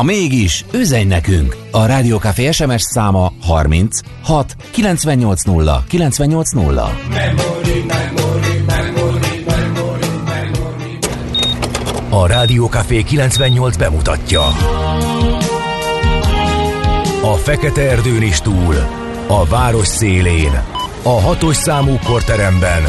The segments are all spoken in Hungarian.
Ha mégis, üzenj nekünk! A Rádiókafé SMS száma 30 6 980 980. Memory, memory, A Rádiókafé 98 bemutatja. A Fekete Erdőn is túl, a város szélén, a hatos számú korteremben,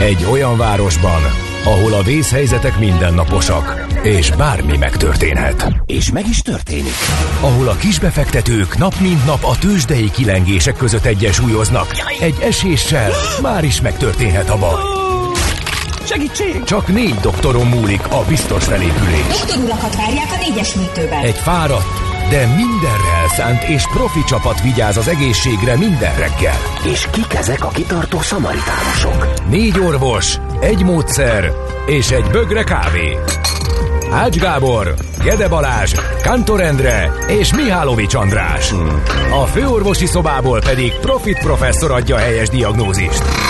egy olyan városban, ahol a vészhelyzetek mindennaposak, és bármi megtörténhet. És meg is történik. Ahol a kisbefektetők nap mint nap a tőzsdei kilengések között egyensúlyoznak. Egy eséssel már is megtörténhet a baj. Segítség! Csak négy doktoron múlik a biztos felépülés. Doktorulakat várják a négyes műtőben. Egy fáradt, de mindenre elszánt és profi csapat vigyáz az egészségre minden reggel. És kik ezek a kitartó szamaritánusok? Négy orvos, egy módszer és egy bögre kávé. Ács Gábor, Gede Balázs, Kantor Endre és Mihálovics András. A főorvosi szobából pedig Profit professzor adja helyes diagnózist.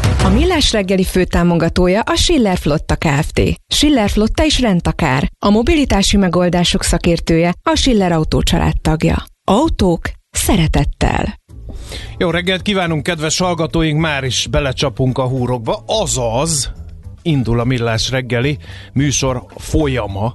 A Millás reggeli főtámogatója a Schiller Flotta Kft. Schiller Flotta is rendtakár. A mobilitási megoldások szakértője a Schiller Autó tagja. Autók szeretettel. Jó reggelt kívánunk, kedves hallgatóink, már is belecsapunk a húrokba, azaz indul a Millás reggeli műsor folyama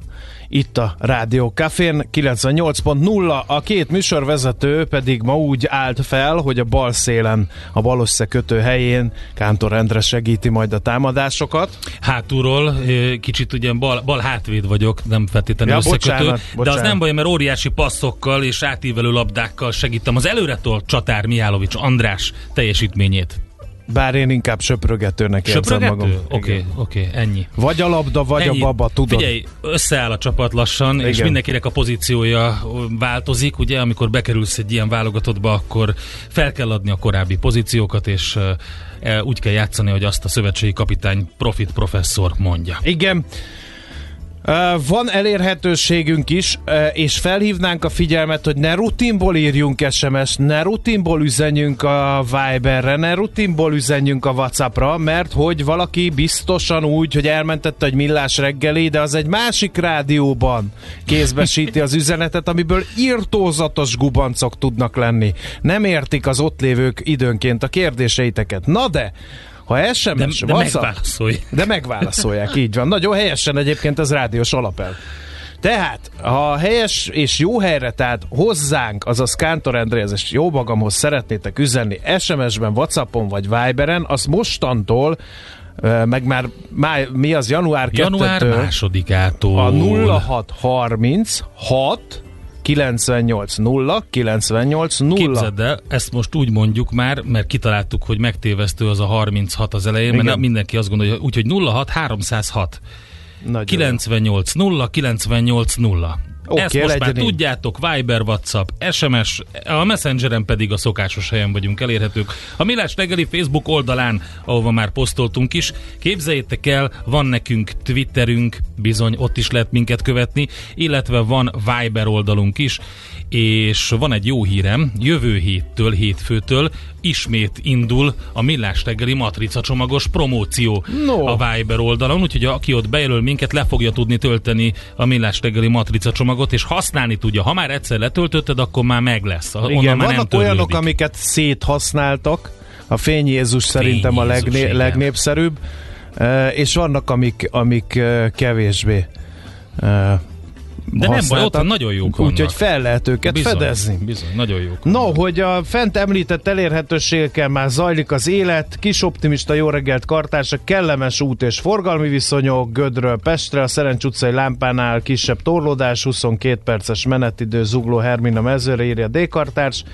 itt a Rádió Cafén 98.0. A két műsorvezető pedig ma úgy állt fel, hogy a bal szélen, a bal összekötő helyén Kántor Endre segíti majd a támadásokat. Hátulról, kicsit ugye bal, bal hátvéd vagyok, nem feltétlenül ja, összekötő, bocsánat, bocsánat. de az nem baj, mert óriási passzokkal és átívelő labdákkal segítem az előretolt csatár Mihálovics András teljesítményét. Bár én inkább söprögetőnek érzem magam. Oké, okay, oké, okay, ennyi. Vagy a labda, vagy ennyi. a baba, tudod. Figyelj, összeáll a csapat lassan, Igen. és mindenkinek a pozíciója változik, ugye, amikor bekerülsz egy ilyen válogatottba, akkor fel kell adni a korábbi pozíciókat, és úgy kell játszani, hogy azt a szövetségi kapitány profit professzor mondja. Igen. Van elérhetőségünk is, és felhívnánk a figyelmet, hogy ne rutinból írjunk SMS, ne rutinból üzenjünk a Viberre, ne rutinból üzenjünk a Whatsappra, mert hogy valaki biztosan úgy, hogy elmentette egy millás reggeli, de az egy másik rádióban kézbesíti az üzenetet, amiből írtózatos gubancok tudnak lenni. Nem értik az ott lévők időnként a kérdéseiteket. Na de, ha SMS, de, de megválaszolj. De megválaszolják, így van. Nagyon helyesen egyébként ez rádiós alapel. Tehát, ha helyes és jó helyre, tehát hozzánk, azaz Kántor Andréhez és jó magamhoz szeretnétek üzenni SMS-ben, Whatsappon vagy Viberen, az mostantól meg már máj, mi az január Január 2 másodikától. A 0636 98 0 98 0. Képzeld el, ezt most úgy mondjuk már, mert kitaláltuk, hogy megtévesztő az a 36 az elején, Igen. mert mindenki azt gondolja, úgyhogy 06 306. Nagyon 98 0 98 0. Okay, Ezt most már így. tudjátok, Viber, WhatsApp, SMS, a Messengeren pedig a szokásos helyen vagyunk elérhetők. A Millás reggeli Facebook oldalán, ahova már posztoltunk is, képzeljétek el, van nekünk Twitterünk, bizony ott is lehet minket követni, illetve van Viber oldalunk is, és van egy jó hírem, jövő héttől, hétfőtől ismét indul a Millás reggeli matrica csomagos promóció no. a Viber oldalon, úgyhogy aki ott bejelöl minket, le fogja tudni tölteni a Millás reggeli matrica csomagot, és használni tudja. Ha már egyszer letöltötted, akkor már meg lesz. Igen, már vannak nem olyanok, amiket széthasználtak, a Fény Jézus Fény szerintem Jézus, a legné- legnépszerűbb, és vannak, amik, amik kevésbé de nem baj, ott nagyon jók. Úgyhogy fel lehet őket bizony, fedezni. Bizony, nagyon jók No, vannak. hogy a fent említett elérhetőségekkel már zajlik az élet, kis optimista jó reggelt kartársak, kellemes út és forgalmi viszonyok, Gödről Pestre, a Szerencs utcai lámpánál kisebb torlódás, 22 perces menetidő, Zugló Hermina mezőre írja D-kartárs.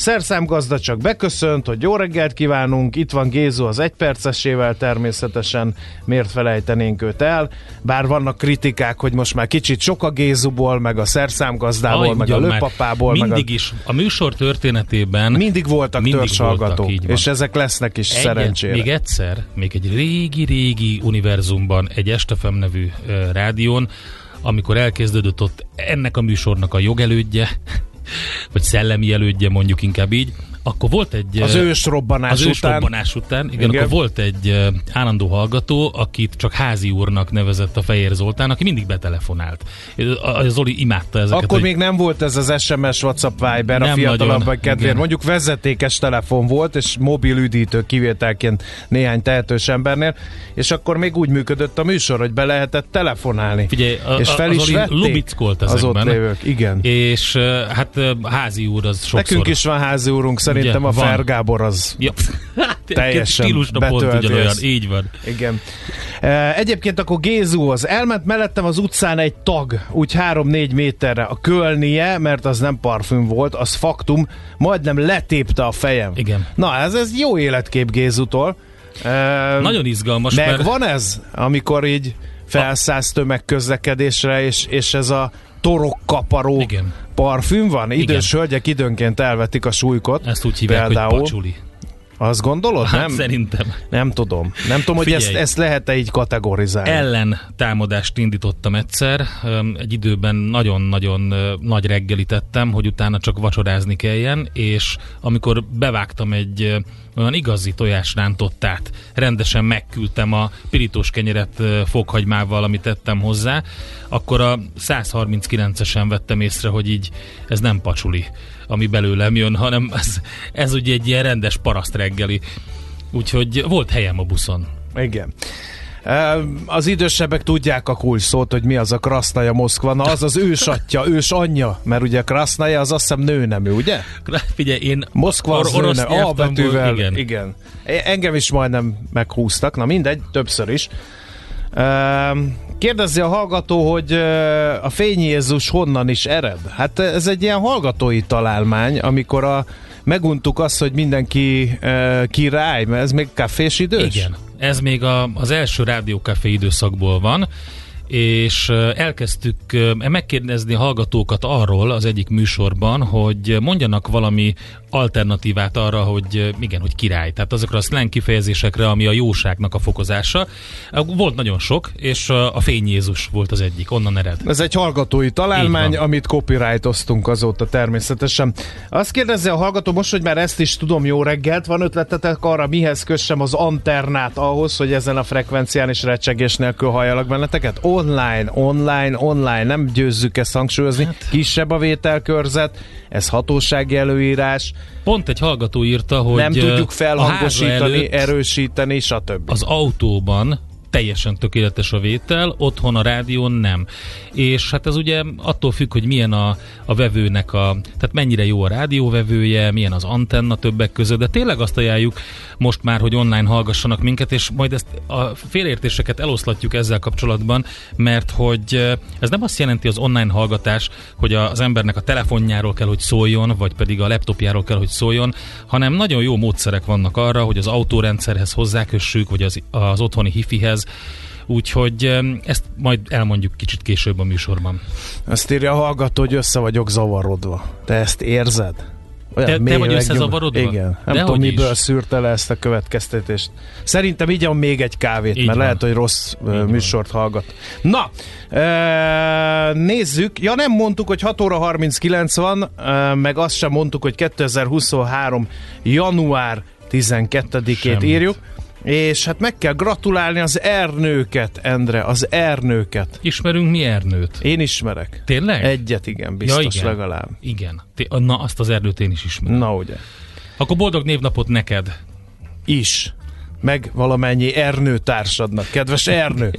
Szerszámgazda csak beköszönt, hogy jó reggelt kívánunk, itt van Gézu az egypercesével természetesen, miért felejtenénk őt el, bár vannak kritikák, hogy most már kicsit sok a Gézuból, meg a szerszámgazdából, Aj, meg a lőpapából. Mindig meg a... is, a műsor történetében mindig voltak mindig törzshallgatók, és ezek lesznek is Egyet, szerencsére. Még egyszer, még egy régi-régi univerzumban, egy Estefem nevű uh, rádión, amikor elkezdődött ott ennek a műsornak a jogelődje, vagy szellemi elődje mondjuk inkább így, akkor volt egy... Az ős robbanás az után. ős robbanás után, igen, igen, akkor volt egy állandó hallgató, akit csak házi úrnak nevezett a Fehér Zoltán, aki mindig betelefonált. Az Zoli imádta ezeket. Akkor hogy... még nem volt ez az SMS, WhatsApp, Viber nem a fiatalabbak kedvéért. Mondjuk vezetékes telefon volt, és mobil üdítő kivételként néhány tehetős embernél, és akkor még úgy működött a műsor, hogy be lehetett telefonálni. Figyelj, a, és fel is lubickolt az ott lévők. Igen. És hát házi úr az sokszor... Nekünk is van házi úrunk, Szerintem Ugye, a Fergábor az ja. Hát, teljesen pont ugyanolyan, így van. Igen. E, egyébként akkor Gézu az elment mellettem az utcán egy tag, úgy 3-4 méterre a kölnie, mert az nem parfüm volt, az faktum, majdnem letépte a fejem. Igen. Na, ez, ez jó életkép Gézutól. E, Nagyon izgalmas. Meg mert... van ez, amikor így felszállsz tömegközlekedésre, és, és ez a torokkaparó Igen. parfüm van. Idős Igen. hölgyek időnként elvetik a súlykot. Ezt úgy hívják, például. hogy pacsuli. Azt gondolod? Hát nem? Szerintem. Nem tudom. Nem tudom, hogy ezt, ezt lehet-e így kategorizálni. Ellen támadást indítottam egyszer. Egy időben nagyon-nagyon nagy reggelit tettem, hogy utána csak vacsorázni kelljen, és amikor bevágtam egy olyan igazi tojásrántottát, rendesen megküldtem a pirítós kenyeret fokhagymával, amit tettem hozzá, akkor a 139-esen vettem észre, hogy így ez nem pacsuli ami belőlem jön, hanem ez, ez ugye egy ilyen rendes paraszt reggeli. Úgyhogy volt helyem a buszon. Igen. Az idősebbek tudják a kulcs szót, hogy mi az a Krasznaja Moszkva. Na, az az ősatja, ős anyja, mert ugye Krasznaja az azt hiszem nőnemű, ugye? Figyelj, én Moszkva az or- nőne, A betűvel, igen. igen. Engem is majdnem meghúztak, na mindegy, többször is. Kérdezi a hallgató, hogy a Fény Jézus honnan is ered? Hát ez egy ilyen hallgatói találmány, amikor a, meguntuk azt, hogy mindenki király, mert ez még kafés idős? Igen, ez még a, az első rádiókafé időszakból van, és elkezdtük megkérdezni hallgatókat arról az egyik műsorban, hogy mondjanak valami alternatívát arra, hogy igen, hogy király. Tehát azokra a slang kifejezésekre, ami a jóságnak a fokozása. Volt nagyon sok, és a Fény Jézus volt az egyik, onnan ered. Ez egy hallgatói találmány, amit copyrightoztunk azóta természetesen. Azt kérdezi a hallgató most, hogy már ezt is tudom, jó reggelt, van ötletetek arra, mihez kössem az anternát ahhoz, hogy ezen a frekvencián is recsegés nélkül halljalak benneteket? Online, online, online, nem győzzük ezt hangsúlyozni. Hát. Kisebb a vételkörzet, ez hatósági előírás, Pont egy hallgató írta, hogy nem tudjuk felhangosítani, erősíteni, stb. Az autóban teljesen tökéletes a vétel, otthon a rádión nem. És hát ez ugye attól függ, hogy milyen a, a vevőnek a, tehát mennyire jó a rádióvevője, milyen az antenna többek között, de tényleg azt ajánljuk most már, hogy online hallgassanak minket, és majd ezt a félértéseket eloszlatjuk ezzel kapcsolatban, mert hogy ez nem azt jelenti az online hallgatás, hogy az embernek a telefonjáról kell, hogy szóljon, vagy pedig a laptopjáról kell, hogy szóljon, hanem nagyon jó módszerek vannak arra, hogy az autórendszerhez hozzákössük, vagy az, az otthoni hifihez, ez. Úgyhogy ezt majd elmondjuk kicsit később a műsorban. Ezt írja a hallgató, hogy össze vagyok zavarodva. Te ezt érzed? Olyan te, te vagy összezavarodva? Igen. Nem De tudom, miből is. szűrte le ezt a következtetést. Szerintem igyon még egy kávét, így mert van. lehet, hogy rossz így műsort van. hallgat. Na, e, nézzük. Ja, nem mondtuk, hogy 6 óra 39 van, e, meg azt sem mondtuk, hogy 2023. január 12-ét írjuk. És hát meg kell gratulálni az Ernőket, Endre, az Ernőket. Ismerünk mi Ernőt? Én ismerek. Tényleg? Egyet, igen, biztos ja, igen. legalább. Igen. Na, azt az Ernőt én is ismerem. Na, ugye. Akkor boldog névnapot neked. Is. Meg valamennyi Ernő társadnak. Kedves Ernő!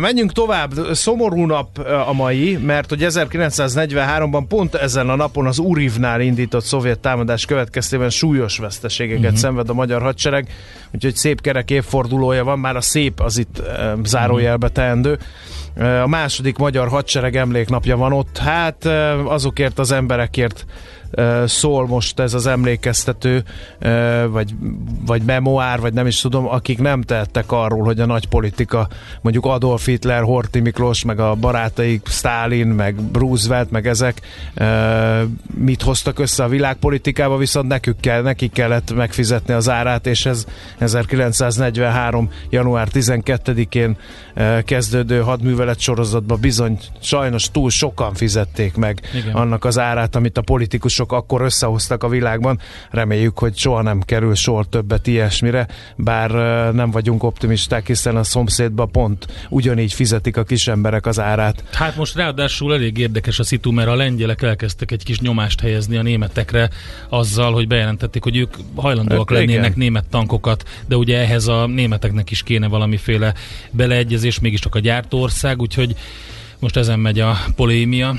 Menjünk tovább. Szomorú nap a mai, mert hogy 1943-ban pont ezen a napon az Urivnál indított szovjet támadás következtében súlyos veszteségeket uh-huh. szenved a magyar hadsereg, úgyhogy szép kerek évfordulója van, már a szép az itt zárójelbe teendő. A második magyar hadsereg emléknapja van ott. Hát azokért az emberekért szól most ez az emlékeztető, vagy, vagy memoár, vagy nem is tudom, akik nem tehettek arról, hogy a nagy politika, mondjuk Adolf Hitler, Horthy Miklós, meg a barátaik, Stalin, meg Roosevelt, meg ezek mit hoztak össze a világpolitikába, viszont nekük kell, nekik kellett megfizetni az árát, és ez 1943. január 12-én kezdődő hadművelet sorozatban bizony sajnos túl sokan fizették meg Igen. annak az árát, amit a politikusok akkor összehoztak a világban. Reméljük, hogy soha nem kerül sor többet ilyesmire, bár nem vagyunk optimisták, hiszen a szomszédban pont ugyanígy fizetik a kis emberek az árát. Hát most ráadásul elég érdekes a szitu, mert a lengyelek elkezdtek egy kis nyomást helyezni a németekre azzal, hogy bejelentették, hogy ők hajlandóak hát, lennének német tankokat, de ugye ehhez a németeknek is kéne valamiféle beleegyezés, mégiscsak a gyártóország, úgyhogy most ezen megy a polémia.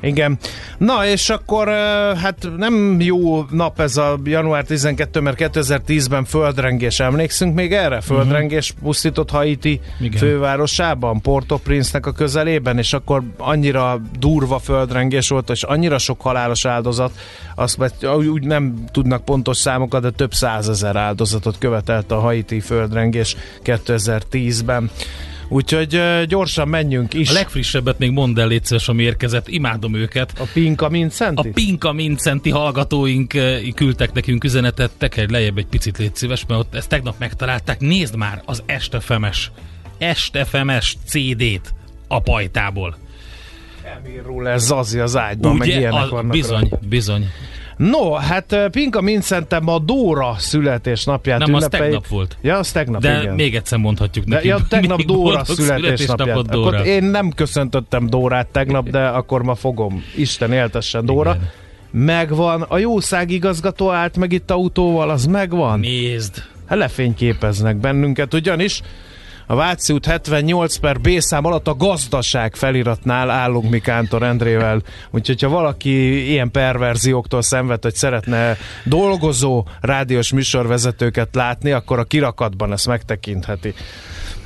Igen. Na, és akkor hát nem jó nap ez a január 12, mert 2010-ben földrengés, emlékszünk még erre? Földrengés uh-huh. pusztított Haiti Igen. fővárosában, Port-au-Prince-nek a közelében, és akkor annyira durva földrengés volt, és annyira sok halálos áldozat, azt úgy nem tudnak pontos számokat, de több százezer áldozatot követelt a Haiti földrengés 2010-ben. Úgyhogy gyorsan menjünk is. A legfrissebbet még mondd el, légy szíves, ami érkezett. Imádom őket. A Pinka Mincenti? A Pinka Mincenti hallgatóink küldtek nekünk üzenetet. Tekerj lejjebb egy picit, légy szíves, mert ott ezt tegnap megtalálták. Nézd már az Estefemes, Estefemes CD-t a pajtából. Emil Ruller Zazi az ágyban, Ugye? meg ilyenek a, vannak. Bizony, rá. bizony. No, hát Pinka Mincentem a Dóra születésnapját Nem, ünnepelj. az tegnap volt. Ja, az tegnap, De igen. még egyszer mondhatjuk neki. De, ja, tegnap Dóra születésnapját. Dóra. Akkor én nem köszöntöttem Dórát tegnap, de akkor ma fogom. Isten éltessen Dóra. Igen. Megvan. A jószág igazgató állt meg itt autóval, az megvan. Nézd. Hát lefényképeznek bennünket, ugyanis a Váci út 78 per B szám alatt a gazdaság feliratnál állunk mi Kántor Endrével. Úgyhogy ha valaki ilyen perverzióktól szenved, hogy szeretne dolgozó rádiós műsorvezetőket látni, akkor a kirakatban ezt megtekintheti.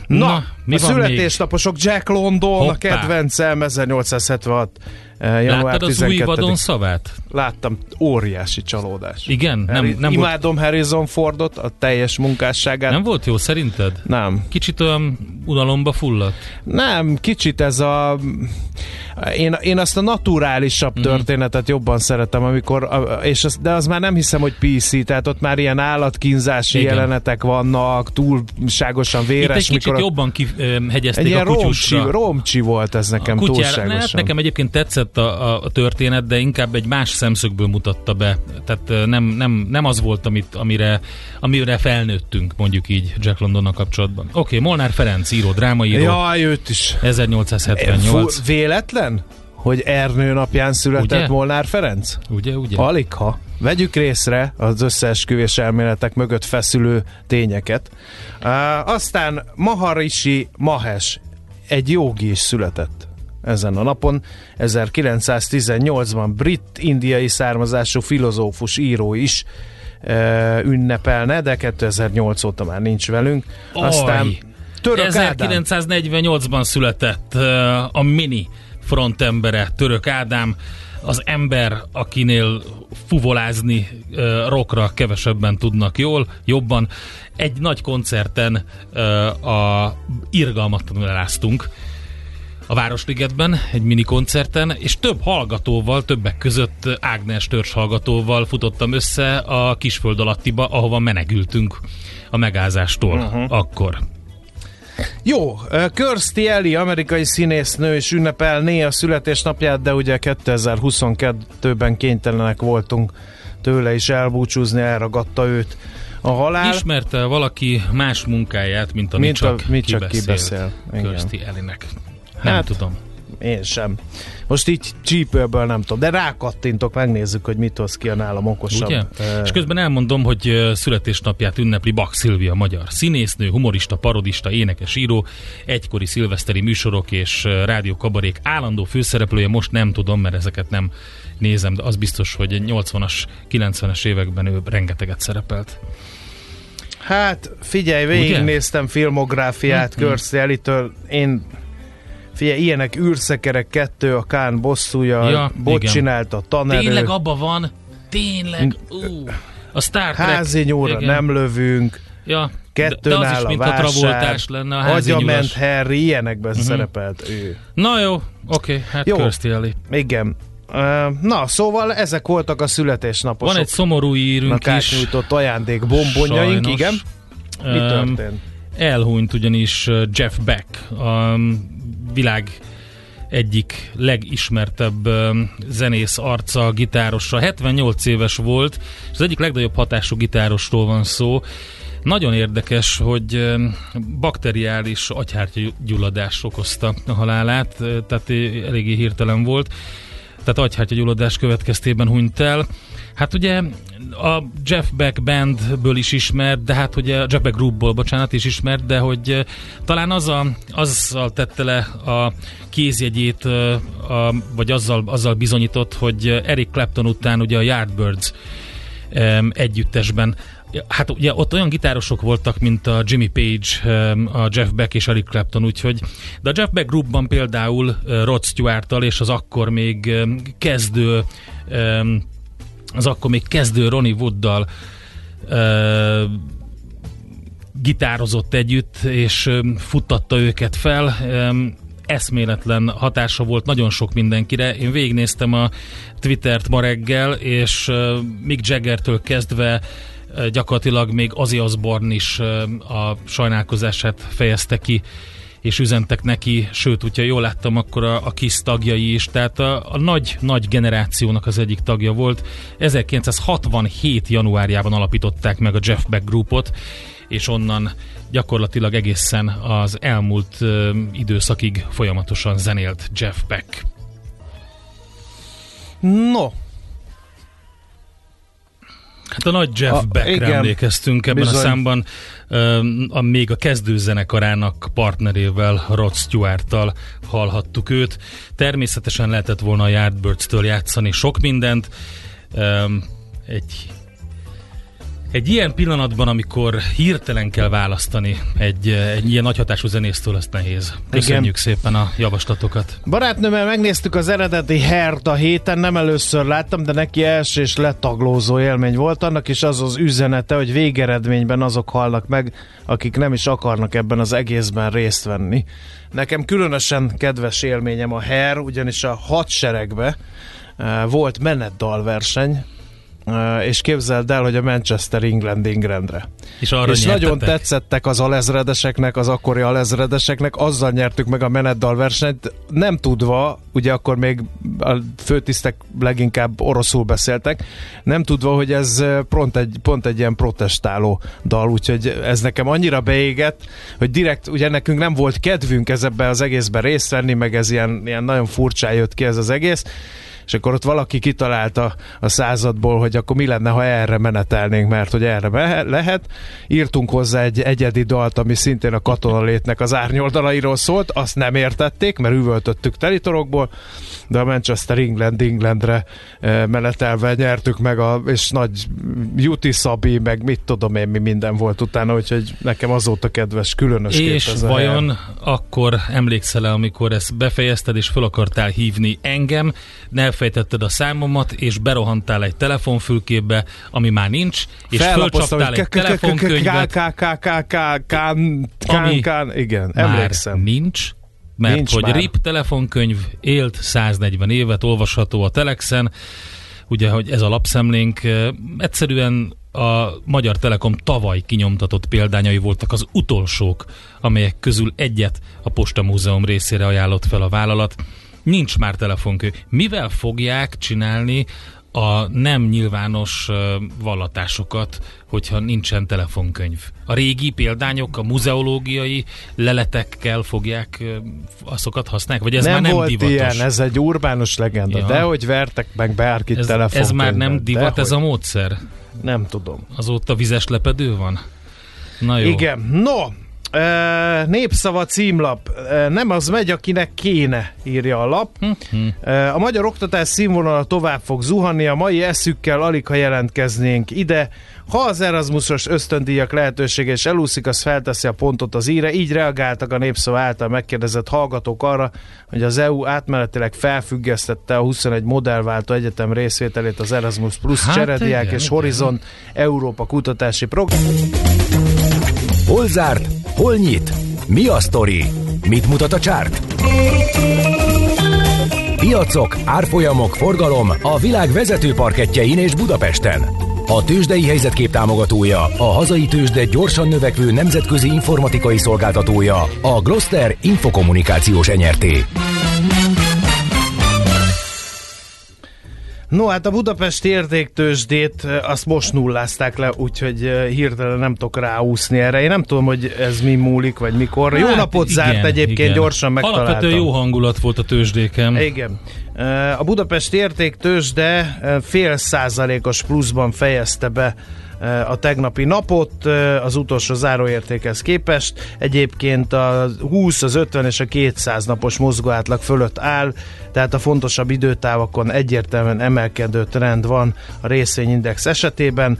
Na, Na mi a születésnaposok Jack London, Hoppá. a kedvencem 1876 január Láttad az 12. új vadon szavát? Láttam, óriási csalódás. Igen? Harry, nem, nem imádom volt... Harrison Fordot, a teljes munkásságát. Nem volt jó szerinted? Nem. Kicsit olyan unalomba fulladt? Nem, kicsit ez a... Én, én azt a naturálisabb mm-hmm. történetet jobban szeretem, amikor, és az, de az már nem hiszem, hogy PC, tehát ott már ilyen állatkínzási Igen. jelenetek vannak, túlságosan véres. Itt egy kicsit mikor jobban kihegyezték egy a kutyusra. Romcsi, romcsi volt ez nekem a túlságosan. Hát nekem egyébként tetszett a, a, történet, de inkább egy más szemszögből mutatta be. Tehát nem, nem, nem az volt, amit, amire, amire felnőttünk, mondjuk így Jack Londonnal kapcsolatban. Oké, okay, Molnár Ferenc író, drámaíró. Jaj, őt is. 1878. Fú, véletlen? Hogy Ernő napján született ugye? Molnár Ferenc? Ugye, ugye? Alig ha. Vegyük részre az összeesküvés elméletek mögött feszülő tényeket. Uh, aztán Maharishi Mahesh, egy jogi is született ezen a napon. 1918-ban brit-indiai származású filozófus, író is uh, ünnepelne, de 2008 óta már nincs velünk. Aztán Török 1948-ban született uh, a Mini frontembere, Török Ádám, az ember, akinél fuvolázni rockra kevesebben tudnak jól, jobban. Egy nagy koncerten a irgalmatlanul eláztunk a Városligetben, egy mini koncerten, és több hallgatóval, többek között Ágnes törzs hallgatóval futottam össze a Kisföld alattiba, ahova menekültünk a megázástól uh-huh. akkor. Jó, Kirstie Ellie, amerikai színésznő is ünnepelné a születésnapját, de ugye 2022-ben kénytelenek voltunk tőle is elbúcsúzni, elragadta őt a halál. Ismerte valaki más munkáját, mint amit mint csak, a, mit csak kibeszél. Kirstie Ellie-nek. Nem hát, tudom. Én sem. Most így csípőből nem tudom, de rákattintok, megnézzük, hogy mit hoz ki a nálam okosabb. Ugye? Uh... És közben elmondom, hogy születésnapját ünnepli Bak Szilvia, magyar színésznő, humorista, parodista, énekes, író, egykori szilveszteri műsorok és rádiókabarék állandó főszereplője, most nem tudom, mert ezeket nem nézem, de az biztos, hogy 80-as, 90-es években ő rengeteget szerepelt. Hát figyelj, végignéztem filmográfiát mm-hmm. Körsz Elitől, én Figyelj, ilyenek űrszekerek kettő, a Kán bosszúja, ja, bot csinált a tanerő. Tényleg abba van? Tényleg? Ú, a Star Trek. Házi nyúra igen. nem lövünk. Ja, Kettőn de, de az is, mint a travoltás lenne a házi ment Harry, ilyenekben uh-huh. szerepelt ő. Na jó, oké, okay, hát Jó, Igen. Na, szóval ezek voltak a születésnaposok. Van egy szomorú írünk is. nyújtott ajándék bombonjaink, igen. Mi történt? Elhunyt ugyanis Jeff Beck, a világ egyik legismertebb zenész arca, gitárosa. 78 éves volt, és az egyik legnagyobb hatású gitárosról van szó. Nagyon érdekes, hogy bakteriális agyhártyagyulladás okozta a halálát, tehát eléggé hirtelen volt tehát agyhártyagyulladás következtében hunyt el. Hát ugye a Jeff Beck bandből is ismert, de hát ugye a Jeff Beck groupból, bocsánat, is ismert, de hogy talán az a, azzal tette le a kézjegyét, a, vagy azzal, azzal bizonyított, hogy Eric Clapton után ugye a Yardbirds együttesben Hát ugye ott olyan gitárosok voltak, mint a Jimmy Page, a Jeff Beck és Eric Clapton, úgyhogy de a Jeff Beck groupban például Rod stewart és az akkor még kezdő az akkor még kezdő Ronnie Wooddal gitározott együtt, és futtatta őket fel. Eszméletlen hatása volt nagyon sok mindenkire. Én végignéztem a Twittert ma reggel, és Mick Jaggertől kezdve gyakorlatilag még Ozzy Osbourne is a sajnálkozását fejezte ki és üzentek neki, sőt, hogyha jól láttam, akkor a, a KISZ tagjai is, tehát a, a nagy, nagy generációnak az egyik tagja volt. 1967. januárjában alapították meg a Jeff Beck Groupot, és onnan gyakorlatilag egészen az elmúlt ö, időszakig folyamatosan zenélt Jeff Beck. No, Hát a nagy Jeff a, Beckre igen, emlékeztünk ebben bizony. a számban, a, még a kezdőzenekarának partnerével, Rod Stewart-tal hallhattuk őt. Természetesen lehetett volna a Yardbirds-től játszani sok mindent. Egy egy ilyen pillanatban, amikor hirtelen kell választani egy, egy ilyen nagyhatású zenésztől, azt nehéz. Köszönjük Igen. szépen a javaslatokat. Barátnőmmel megnéztük az eredeti Hert a héten, nem először láttam, de neki első és letaglózó élmény volt. Annak is az az üzenete, hogy végeredményben azok halnak meg, akik nem is akarnak ebben az egészben részt venni. Nekem különösen kedves élményem a Her, ugyanis a hadseregbe eh, volt menetdalverseny, és képzeld el, hogy a Manchester England Englandre. És, arra és nagyon tetszettek az alezredeseknek, az akkori alezredeseknek, azzal nyertük meg a menetdal versenyt, nem tudva, ugye akkor még a főtisztek leginkább oroszul beszéltek, nem tudva, hogy ez pont egy, pont egy ilyen protestáló dal, úgyhogy ez nekem annyira beégett, hogy direkt, ugye nekünk nem volt kedvünk ezebbe az egészben részt venni, meg ez ilyen, ilyen nagyon furcsán jött ki ez az egész, és akkor ott valaki kitalálta a századból, hogy akkor mi lenne, ha erre menetelnénk, mert hogy erre lehet. Írtunk hozzá egy egyedi dalt, ami szintén a katonalétnek az árnyoldalairól szólt, azt nem értették, mert üvöltöttük telitorokból, de a Manchester England Englandre eh, menetelve nyertük meg, a, és nagy Juti Szabi, meg mit tudom én, mi minden volt utána, úgyhogy nekem azóta kedves, különös És ez vajon a akkor emlékszel-e, amikor ezt befejezted, és fel akartál hívni engem, ne elfejtetted a számomat, és berohantál egy telefonfülkébe, ami már nincs, és fölcsaptál egy telefonkönyvet, ami igen, emlékszem. nincs, mert nincs hogy már. RIP telefonkönyv élt 140 évet, olvasható a Telexen, ugye, hogy ez a lapszemlénk egyszerűen a Magyar Telekom tavaly kinyomtatott példányai voltak az utolsók, amelyek közül egyet a Posta Múzeum részére ajánlott fel a vállalat nincs már telefonkönyv. Mivel fogják csinálni a nem nyilvános vallatásokat, hogyha nincsen telefonkönyv. A régi példányok, a muzeológiai leletekkel fogják azokat használni? Vagy ez nem már nem volt divatos? ilyen, ez egy urbánus legenda, ja. de hogy vertek meg bárkit ez, telefonkönyvet. Ez már nem divat, ez a módszer? Nem tudom. Azóta vizes lepedő van? Na jó. Igen, no, Népszava címlap. Nem az megy, akinek kéne, írja a lap. Hm. A magyar oktatás színvonala tovább fog zuhanni, a mai eszükkel alig ha jelentkeznénk ide. Ha az Erasmusos ösztöndíjak lehetősége is elúszik, az felteszi a pontot az íre. Így reagáltak a Népszava által megkérdezett hallgatók arra, hogy az EU átmenetileg felfüggesztette a 21 modellváltó egyetem részvételét az Erasmus Plus hát cserediák és Horizon Európa kutatási program. Hol zárt? Hol nyit? Mi a sztori? Mit mutat a csárt? Piacok, árfolyamok, forgalom a világ vezető parketjein és Budapesten. A tőzsdei helyzetkép támogatója, a hazai tőzsde gyorsan növekvő nemzetközi informatikai szolgáltatója, a Gloster Infokommunikációs Enyerté. No, hát a budapesti értéktősdét azt most nullázták le, úgyhogy hirtelen nem tudok ráúszni erre. Én nem tudom, hogy ez mi múlik, vagy mikor. Hát, jó napot igen, zárt egyébként, igen. gyorsan megtaláltam. Alapvetően jó hangulat volt a tőzsdéken. Igen. A budapesti értéktősde fél százalékos pluszban fejezte be a tegnapi napot az utolsó záróértékhez képest. Egyébként a 20, az 50 és a 200 napos mozgóátlag fölött áll, tehát a fontosabb időtávokon egyértelműen emelkedő trend van a részvényindex esetében.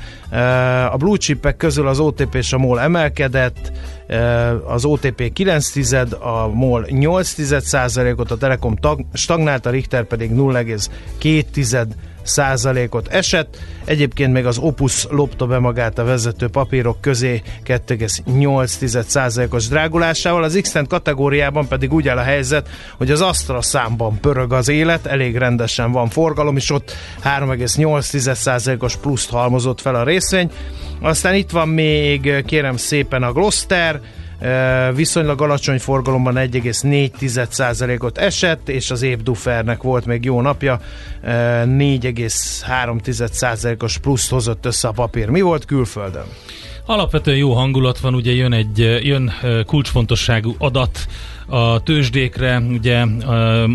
A blue chipek közül az OTP és a MOL emelkedett, az OTP 9 tized, a MOL 8 tized százalékot, a Telekom stagnált, a Richter pedig 0,2 tized százalékot esett. Egyébként még az Opus lopta be magát a vezető papírok közé 2,8 százalékos drágulásával. Az x kategóriában pedig úgy áll a helyzet, hogy az Astra számban pörög az élet, elég rendesen van forgalom, és ott 3,8 százalékos pluszt halmozott fel a részvény. Aztán itt van még, kérem szépen, a Gloster, viszonylag alacsony forgalomban 1,4%-ot esett, és az Évdufernek volt még jó napja, 4,3%-os pluszt hozott össze a papír. Mi volt külföldön? Alapvetően jó hangulat van, ugye jön egy jön kulcsfontosságú adat, a tőzsdékre, ugye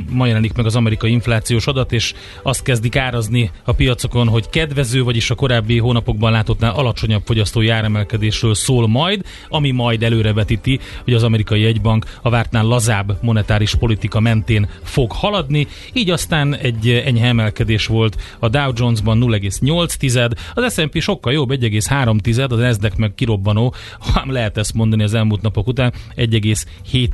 ma jelenik meg az amerikai inflációs adat, és azt kezdik árazni a piacokon, hogy kedvező, vagyis a korábbi hónapokban látottnál alacsonyabb fogyasztói áremelkedésről szól majd, ami majd előrevetíti, hogy az amerikai egybank a vártnál lazább monetáris politika mentén fog haladni, így aztán egy enyhe emelkedés volt a Dow Jonesban 0,8, az S&P sokkal jobb, 1,3, az Nasdaq meg kirobbanó, ha lehet ezt mondani az elmúlt napok után, 1,7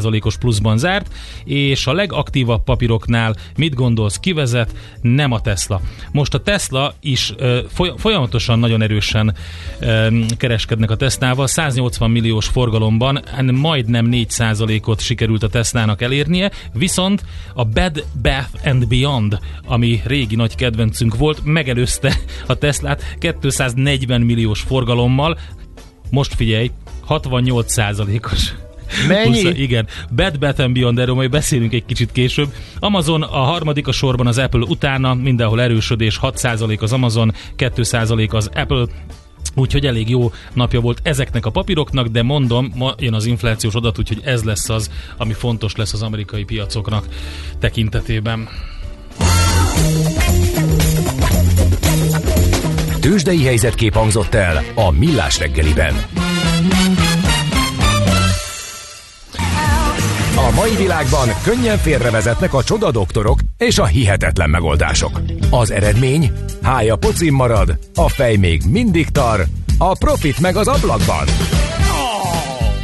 10%-os pluszban zárt, és a legaktívabb papíroknál mit gondolsz, kivezet? Nem a Tesla. Most a Tesla is folyamatosan nagyon erősen kereskednek a Teslával, 180 milliós forgalomban majdnem 4%-ot sikerült a Teslának elérnie, viszont a Bed Bath and Beyond, ami régi nagy kedvencünk volt, megelőzte a Teslát 240 milliós forgalommal, most figyelj, 68%-os Mennyi? 20, igen. Bad Bath and Beyond, erről majd beszélünk egy kicsit később. Amazon a harmadik a sorban az Apple utána, mindenhol erősödés, 6% az Amazon, 2% az Apple, Úgyhogy elég jó napja volt ezeknek a papíroknak, de mondom, ma jön az inflációs adat, úgyhogy ez lesz az, ami fontos lesz az amerikai piacoknak tekintetében. Tőzsdei helyzetkép hangzott el a Millás reggeliben. A mai világban könnyen félrevezetnek a csoda doktorok és a hihetetlen megoldások. Az eredmény? Hája pocim marad, a fej még mindig tar, a profit meg az ablakban.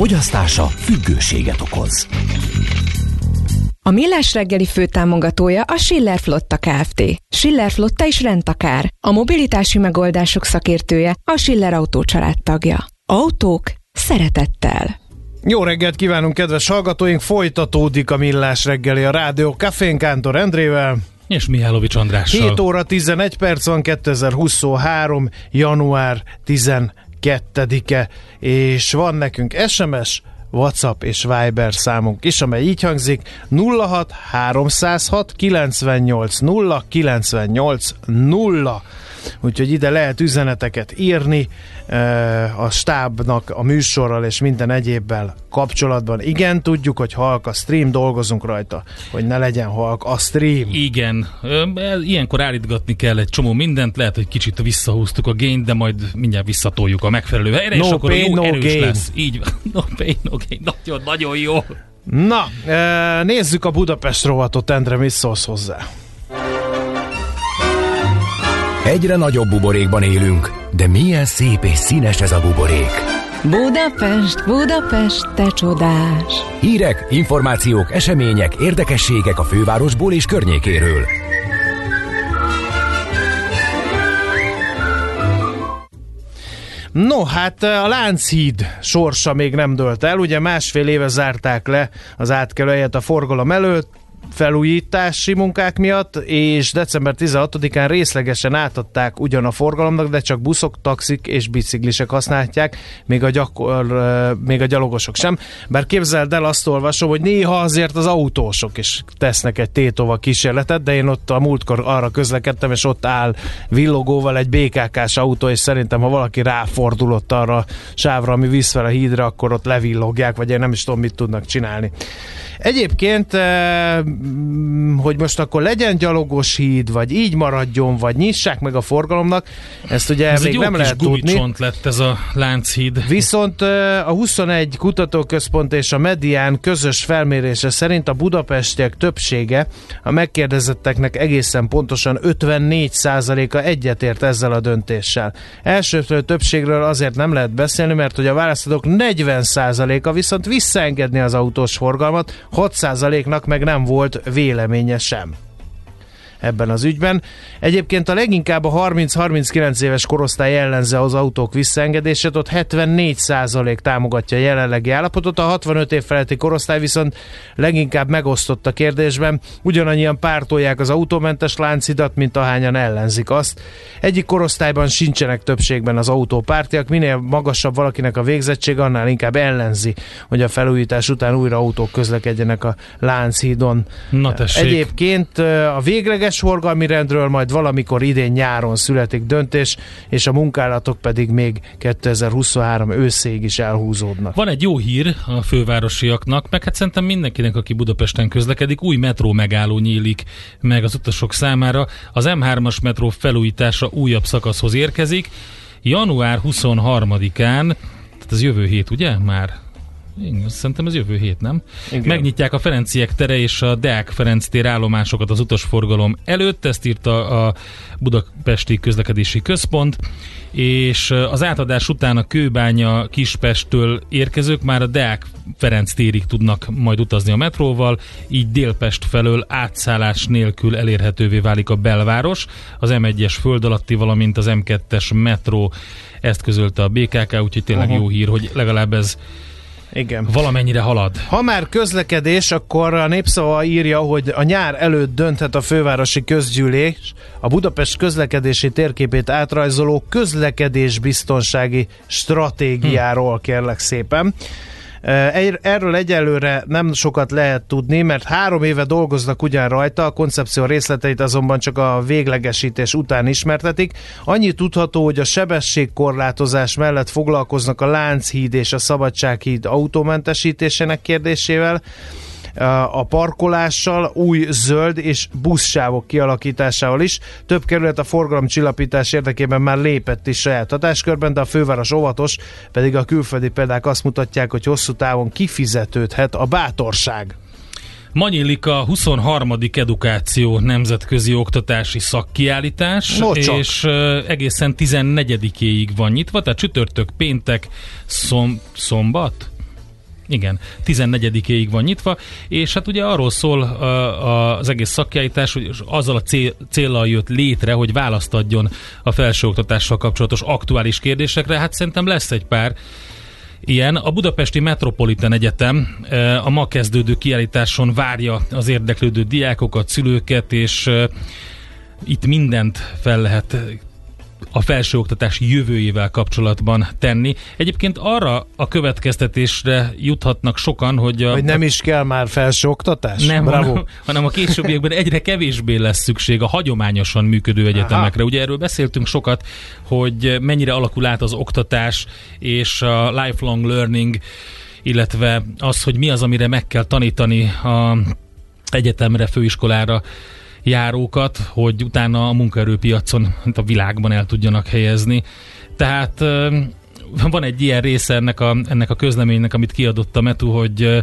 Fogyasztása függőséget okoz. A Millás reggeli főtámogatója a Schiller Flotta Kft. Schiller Flotta is rendtakár. A mobilitási megoldások szakértője a Schiller Autó tagja. Autók szeretettel. Jó reggelt kívánunk, kedves hallgatóink! Folytatódik a Millás reggeli a Rádió Cafén Kántor Endrével. És Mihálovics Andrással. 7 óra 11 perc van, 2023. január 12-e, és van nekünk SMS, WhatsApp és Viber számunk is, amely így hangzik 06 306 98 0 98 0 úgyhogy ide lehet üzeneteket írni eh, a stábnak a műsorral és minden egyébbel kapcsolatban. Igen, tudjuk, hogy halk a stream, dolgozunk rajta, hogy ne legyen halk a stream. Igen, ilyenkor állítgatni kell egy csomó mindent, lehet, hogy kicsit visszahúztuk a gain, de majd mindjárt visszatoljuk a megfelelő helyre, no és akkor pain, jó no erős gain. lesz. Így no pain, no gain. Nagyon, nagyon jó. Na, eh, nézzük a Budapest rovatot, Endre, mit szólsz hozzá? Egyre nagyobb buborékban élünk, de milyen szép és színes ez a buborék. Budapest, Budapest, te csodás! Hírek, információk, események, érdekességek a fővárosból és környékéről. No, hát a Lánchíd sorsa még nem dölt el. Ugye másfél éve zárták le az átkelőjét a forgalom előtt, felújítási munkák miatt, és december 16-án részlegesen átadták ugyan a forgalomnak, de csak buszok, taxik és biciklisek használják, még a, gyakor, még a gyalogosok sem. Bár képzeld el, azt olvasom, hogy néha azért az autósok is tesznek egy tétova kísérletet, de én ott a múltkor arra közlekedtem, és ott áll villogóval egy BKK-s autó, és szerintem, ha valaki ráfordulott arra sávra, ami visz fel a hídra, akkor ott levillogják, vagy én nem is tudom, mit tudnak csinálni. Egyébként, hogy most akkor legyen gyalogos híd, vagy így maradjon, vagy nyissák meg a forgalomnak, ezt ugye Ez még nem lehet tudni. lett ez a Lánchíd. Viszont a 21 kutatóközpont és a Medián közös felmérése szerint a budapestiek többsége a megkérdezetteknek egészen pontosan 54%-a egyetért ezzel a döntéssel. Elsőtől többségről azért nem lehet beszélni, mert hogy a választadók 40%-a viszont visszaengedni az autós forgalmat, 6%-nak meg nem volt véleménye sem ebben az ügyben. Egyébként a leginkább a 30-39 éves korosztály ellenze az autók visszaengedését, ott 74% támogatja a jelenlegi állapotot, a 65 év feletti korosztály viszont leginkább megosztott a kérdésben, ugyanannyian pártolják az autómentes láncidat, mint ahányan ellenzik azt. Egyik korosztályban sincsenek többségben az autópártiak, minél magasabb valakinek a végzettség, annál inkább ellenzi, hogy a felújítás után újra autók közlekedjenek a Lánchídon. Na tessék. Egyébként a végleges forgalmi rendről majd valamikor idén nyáron születik döntés, és a munkálatok pedig még 2023 őszéig is elhúzódnak. Van egy jó hír a fővárosiaknak, meg hát szerintem mindenkinek, aki Budapesten közlekedik, új metró megálló nyílik meg az utasok számára. Az M3-as metró felújítása újabb szakaszhoz érkezik. Január 23-án, tehát ez jövő hét, ugye? Már igen, szerintem ez jövő hét, nem? Igen. Megnyitják a Ferenciek tere és a Deák Ferenc tér állomásokat az utasforgalom előtt, ezt írta a Budapesti Közlekedési Központ, és az átadás után a Kőbánya Kispesttől érkezők már a Deák Ferenc térig tudnak majd utazni a metróval, így Délpest felől átszállás nélkül elérhetővé válik a belváros, az M1-es föld alatti, valamint az M2-es metró ezt közölte a BKK, úgyhogy tényleg uh-huh. jó hír, hogy legalább ez igen. Valamennyire halad. Ha már közlekedés, akkor a népszava írja, hogy a nyár előtt dönthet a fővárosi közgyűlés a Budapest közlekedési térképét átrajzoló közlekedésbiztonsági stratégiáról, hm. kérlek szépen. Erről egyelőre nem sokat lehet tudni, mert három éve dolgoznak ugyan rajta, a koncepció részleteit azonban csak a véglegesítés után ismertetik. Annyi tudható, hogy a sebességkorlátozás mellett foglalkoznak a Lánchíd és a Szabadsághíd autómentesítésének kérdésével, a parkolással, új zöld és buszsávok kialakításával is. Több kerület a forgalomcsillapítás érdekében már lépett is saját hatáskörben, de a főváros óvatos, pedig a külföldi példák azt mutatják, hogy hosszú távon kifizetődhet a bátorság. Manyillik a 23. edukáció nemzetközi oktatási szakkiállítás, no, és egészen 14-éig van nyitva, tehát csütörtök, péntek, szom, szombat? Igen, 14-ig van nyitva, és hát ugye arról szól az egész szakkiállítás, hogy azzal a cél, célral jött létre, hogy választ adjon a felsőoktatással kapcsolatos aktuális kérdésekre. Hát szerintem lesz egy pár ilyen. A Budapesti Metropolitan Egyetem a ma kezdődő kiállításon várja az érdeklődő diákokat, szülőket, és itt mindent fel lehet a felsőoktatás jövőjével kapcsolatban tenni. Egyébként arra a következtetésre juthatnak sokan, hogy... A, hogy nem is kell már felsőoktatás? Nem, Bravo. hanem, hanem a későbbiekben egyre kevésbé lesz szükség a hagyományosan működő egyetemekre. Aha. Ugye erről beszéltünk sokat, hogy mennyire alakul át az oktatás és a lifelong learning, illetve az, hogy mi az, amire meg kell tanítani a egyetemre, főiskolára járókat, hogy utána a munkaerőpiacon, a világban el tudjanak helyezni. Tehát van egy ilyen része ennek a, ennek a közleménynek, amit kiadott a Metu, hogy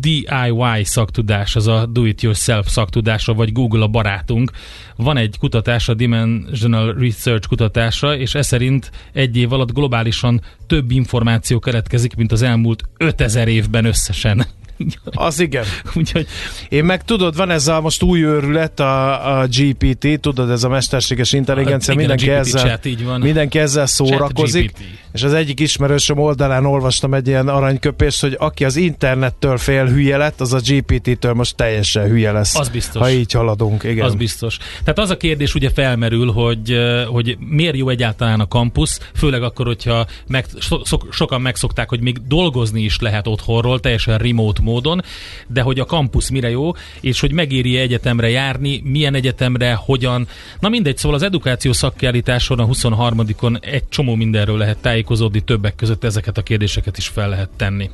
DIY szaktudás, az a do-it-yourself szaktudása, vagy Google a barátunk. Van egy kutatás, a Dimensional Research kutatása, és ez szerint egy év alatt globálisan több információ keletkezik, mint az elmúlt 5000 évben összesen. Az igen. Úgyhogy én meg tudod, van ez a most új őrület, a, a GPT, tudod, ez a mesterséges intelligencia, a, igen, mindenki, a ezzel, chat, így van. mindenki ezzel szórakozik. És az egyik ismerősöm oldalán olvastam egy ilyen aranyköpést, hogy aki az internettől fél hülye lett, az a GPT-től most teljesen hülye lesz. Az biztos. Ha így haladunk, igen. Az biztos. Tehát az a kérdés ugye felmerül, hogy, hogy miért jó egyáltalán a kampusz, főleg akkor, hogyha meg, so, sokan megszokták, hogy még dolgozni is lehet otthonról, teljesen remote módon, de hogy a kampusz mire jó, és hogy megéri egyetemre járni, milyen egyetemre, hogyan. Na mindegy, szóval az edukáció szakkiállításon a 23-on egy csomó mindenről lehet tájékozódni, többek között ezeket a kérdéseket is fel lehet tenni.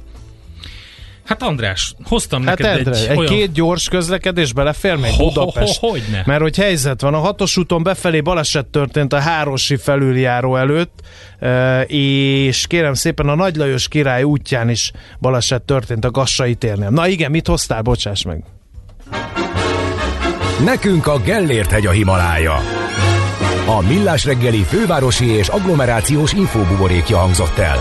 Hát András, hoztam hát neked Endre, egy, egy olyan... két gyors közlekedés belefér még ho, Budapest. Ho, ho, hogyne. Mert hogy helyzet van, a hatos úton befelé baleset történt a Hárosi felüljáró előtt, e, és kérem szépen a Nagy Lajos király útján is baleset történt a Gassai térnél. Na igen, mit hoztál? Bocsáss meg. Nekünk a Gellért hegy a Himalája. A Millás reggeli fővárosi és agglomerációs infóbuborékja hangzott el.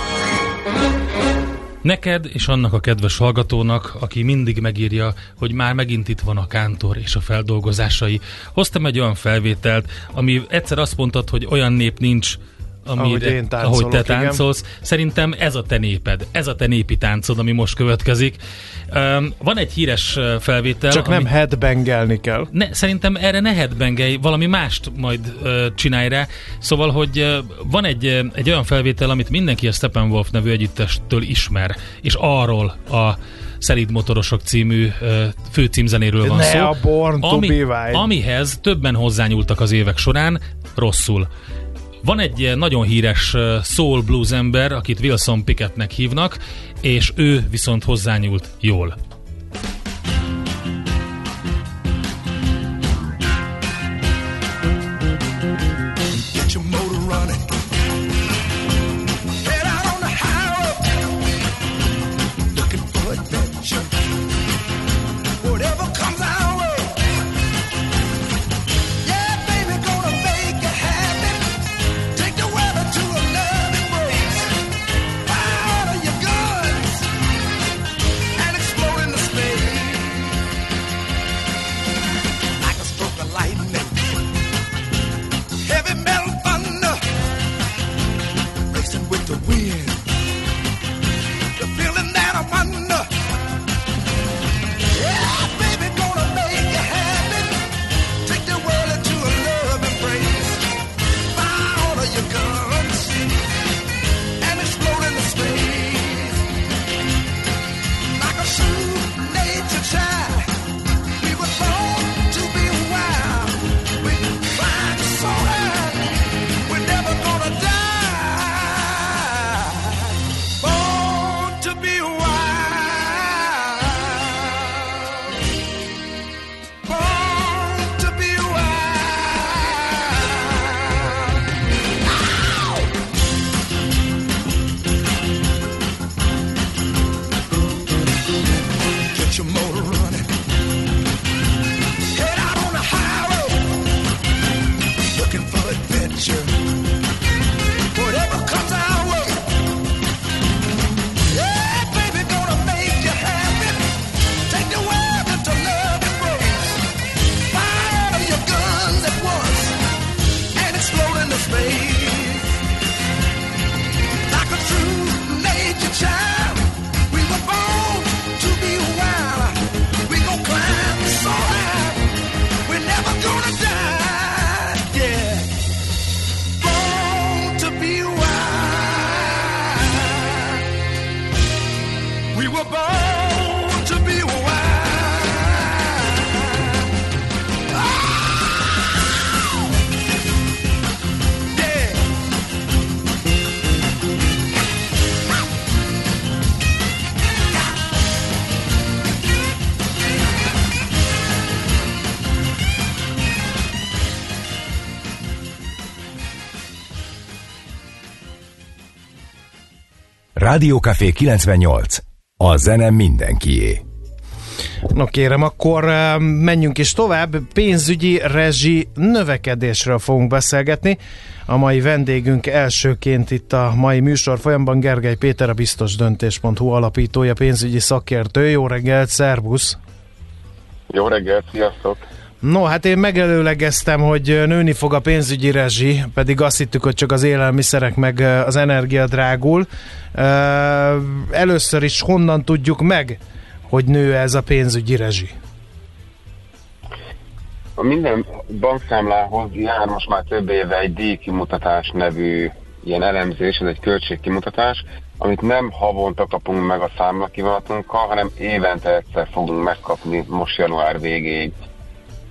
Neked és annak a kedves hallgatónak, aki mindig megírja, hogy már megint itt van a kántor és a feldolgozásai. Hoztam egy olyan felvételt, ami egyszer azt mondtad, hogy olyan nép nincs, ahogy, én ahogy te táncolsz. Igen. Szerintem ez a te néped, ez a te népi táncod, ami most következik. Um, van egy híres felvétel. Csak nem headbangelni kell. Ne, szerintem erre ne headbangelj, valami mást majd uh, csinálj rá. Szóval, hogy uh, van egy, uh, egy olyan felvétel, amit mindenki a Steppenwolf nevű együttestől ismer, és arról a Szelíd Motorosok című főcímzenéről van ne szó. A born ami, to be amihez többen hozzányúltak az évek során, rosszul. Van egy nagyon híres soul blues ember, akit Wilson Pickettnek hívnak, és ő viszont hozzányúlt jól. Rádiókafé 98. A zene mindenkié. No kérem, akkor menjünk is tovább. Pénzügyi rezsi növekedésről fogunk beszélgetni. A mai vendégünk elsőként itt a mai műsor folyamban Gergely Péter, a biztos döntés.hu alapítója, pénzügyi szakértő. Jó reggelt, szervusz! Jó reggelt, sziasztok! No, hát én megelőlegeztem, hogy nőni fog a pénzügyi rezsi, pedig azt hittük, hogy csak az élelmiszerek meg az energia drágul. Először is honnan tudjuk meg, hogy nő ez a pénzügyi rezsi? A minden bankszámlához jár most már több éve egy díjkimutatás nevű ilyen elemzés, ez egy költségkimutatás, amit nem havonta kapunk meg a számlakivonatunkkal, hanem évente egyszer fogunk megkapni most január végéig.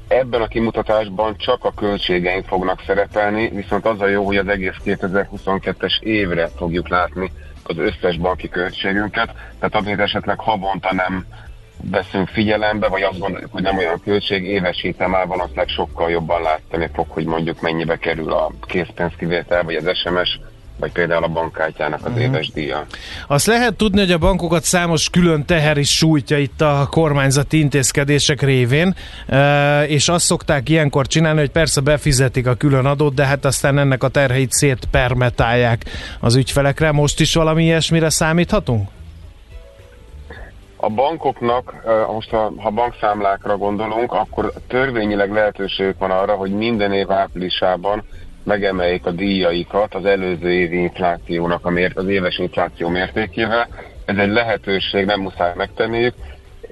Ebben a kimutatásban csak a költségeink fognak szerepelni, viszont az a jó, hogy az egész 2022-es évre fogjuk látni az összes banki költségünket, tehát azért esetleg havonta nem veszünk figyelembe, vagy azt gondoljuk, hogy nem olyan költség, éves héten valószínűleg sokkal jobban látni fog, hogy mondjuk mennyibe kerül a készpénzkivétel, vagy az SMS vagy például a bankkártyának az uh-huh. éves díja. Azt lehet tudni, hogy a bankokat számos külön teher is sújtja itt a kormányzati intézkedések révén, és azt szokták ilyenkor csinálni, hogy persze befizetik a külön adót, de hát aztán ennek a terheit szétpermetálják az ügyfelekre. Most is valami ilyesmire számíthatunk? A bankoknak, most ha, ha bankszámlákra gondolunk, akkor törvényileg lehetőségük van arra, hogy minden év áprilisában megemeljék a díjaikat az előző évi inflációnak a mért, az éves infláció mértékével. Ez egy lehetőség, nem muszáj megtenniük.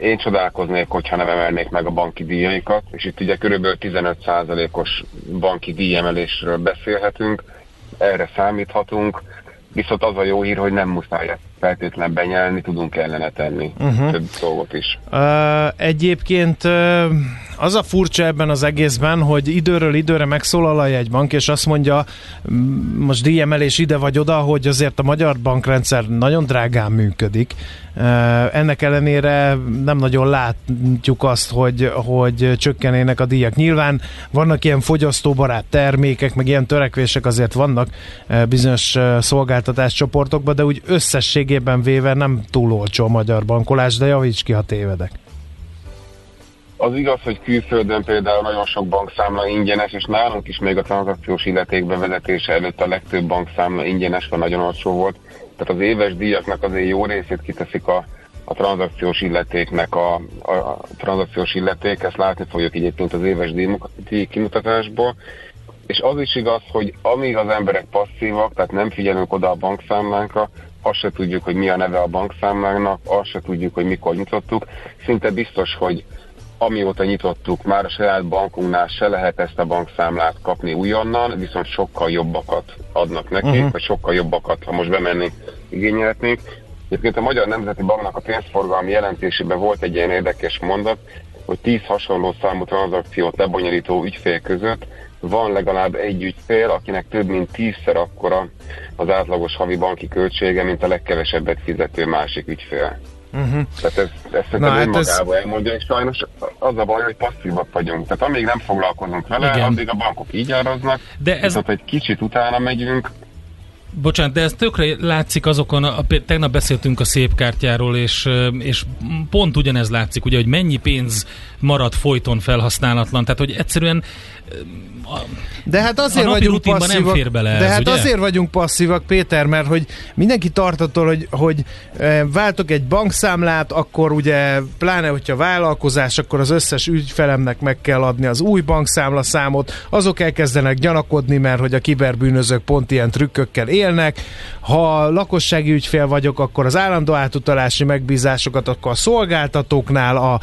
Én csodálkoznék, hogyha nem emelnék meg a banki díjaikat, és itt ugye körülbelül 15%-os banki díjemelésről beszélhetünk, erre számíthatunk, viszont az a jó hír, hogy nem muszáj ezt feltétlenül benyelni, tudunk ellene tenni uh-huh. több dolgot is. Uh, egyébként uh, az a furcsa ebben az egészben, hogy időről időre megszólal a jegybank, és azt mondja, most díjemelés ide vagy oda, hogy azért a magyar bankrendszer nagyon drágán működik. Ennek ellenére nem nagyon látjuk azt, hogy, hogy csökkenének a díjak. Nyilván vannak ilyen fogyasztóbarát termékek, meg ilyen törekvések azért vannak bizonyos szolgáltatáscsoportokban, de úgy összességében véve nem túl olcsó a magyar bankolás, de javíts ki, ha tévedek. Az igaz, hogy külföldön például nagyon sok bankszámla ingyenes, és nálunk is még a tranzakciós illeték bevezetése előtt a legtöbb bankszámla ingyenes, vagy nagyon olcsó volt. Tehát az éves díjaknak azért jó részét kiteszik a, a tranzakciós illetéknek a, a, a tranzakciós illeték, ezt látni fogjuk egyébként az éves díj kimutatásból. És az is igaz, hogy amíg az emberek passzívak, tehát nem figyelünk oda a bankszámlánkra, azt se tudjuk, hogy mi a neve a bankszámlánknak, azt se tudjuk, hogy mikor nyitottuk. Szinte biztos, hogy amióta nyitottuk, már a saját bankunknál se lehet ezt a bankszámlát kapni újonnan, viszont sokkal jobbakat adnak neki, uh-huh. vagy sokkal jobbakat, ha most bemennénk, igényelhetnénk. Egyébként a Magyar Nemzeti Banknak a pénzforgalmi jelentésében volt egy ilyen érdekes mondat, hogy 10 hasonló számú tranzakciót lebonyolító ügyfél között van legalább egy ügyfél, akinek több mint tízszer akkora az átlagos havi banki költsége, mint a legkevesebbet fizető másik ügyfél. Uh-huh. Tehát ez, ez szerintem hát önmagában ez... elmondja, és sajnos az a baj, hogy passzívak vagyunk. Tehát amíg nem foglalkozunk vele, Igen. addig a bankok így áraznak, de ez... viszont egy kicsit utána megyünk, Bocsánat, de ez tökre látszik azokon, a, tegnap beszéltünk a szép kártyáról, és, és pont ugyanez látszik, ugye, hogy mennyi pénz marad folyton felhasználatlan, tehát hogy egyszerűen de hát azért vagyunk passzívak, nem fér bele ez, De hát ugye? azért vagyunk passzívak, Péter, mert hogy mindenki tart attól, hogy, hogy váltok egy bankszámlát, akkor ugye pláne, hogyha vállalkozás, akkor az összes ügyfelemnek meg kell adni az új bankszámla számot, azok elkezdenek gyanakodni, mert hogy a kiberbűnözők pont ilyen trükkökkel élnek. Ha lakossági ügyfél vagyok, akkor az állandó átutalási megbízásokat, akkor a szolgáltatóknál, a,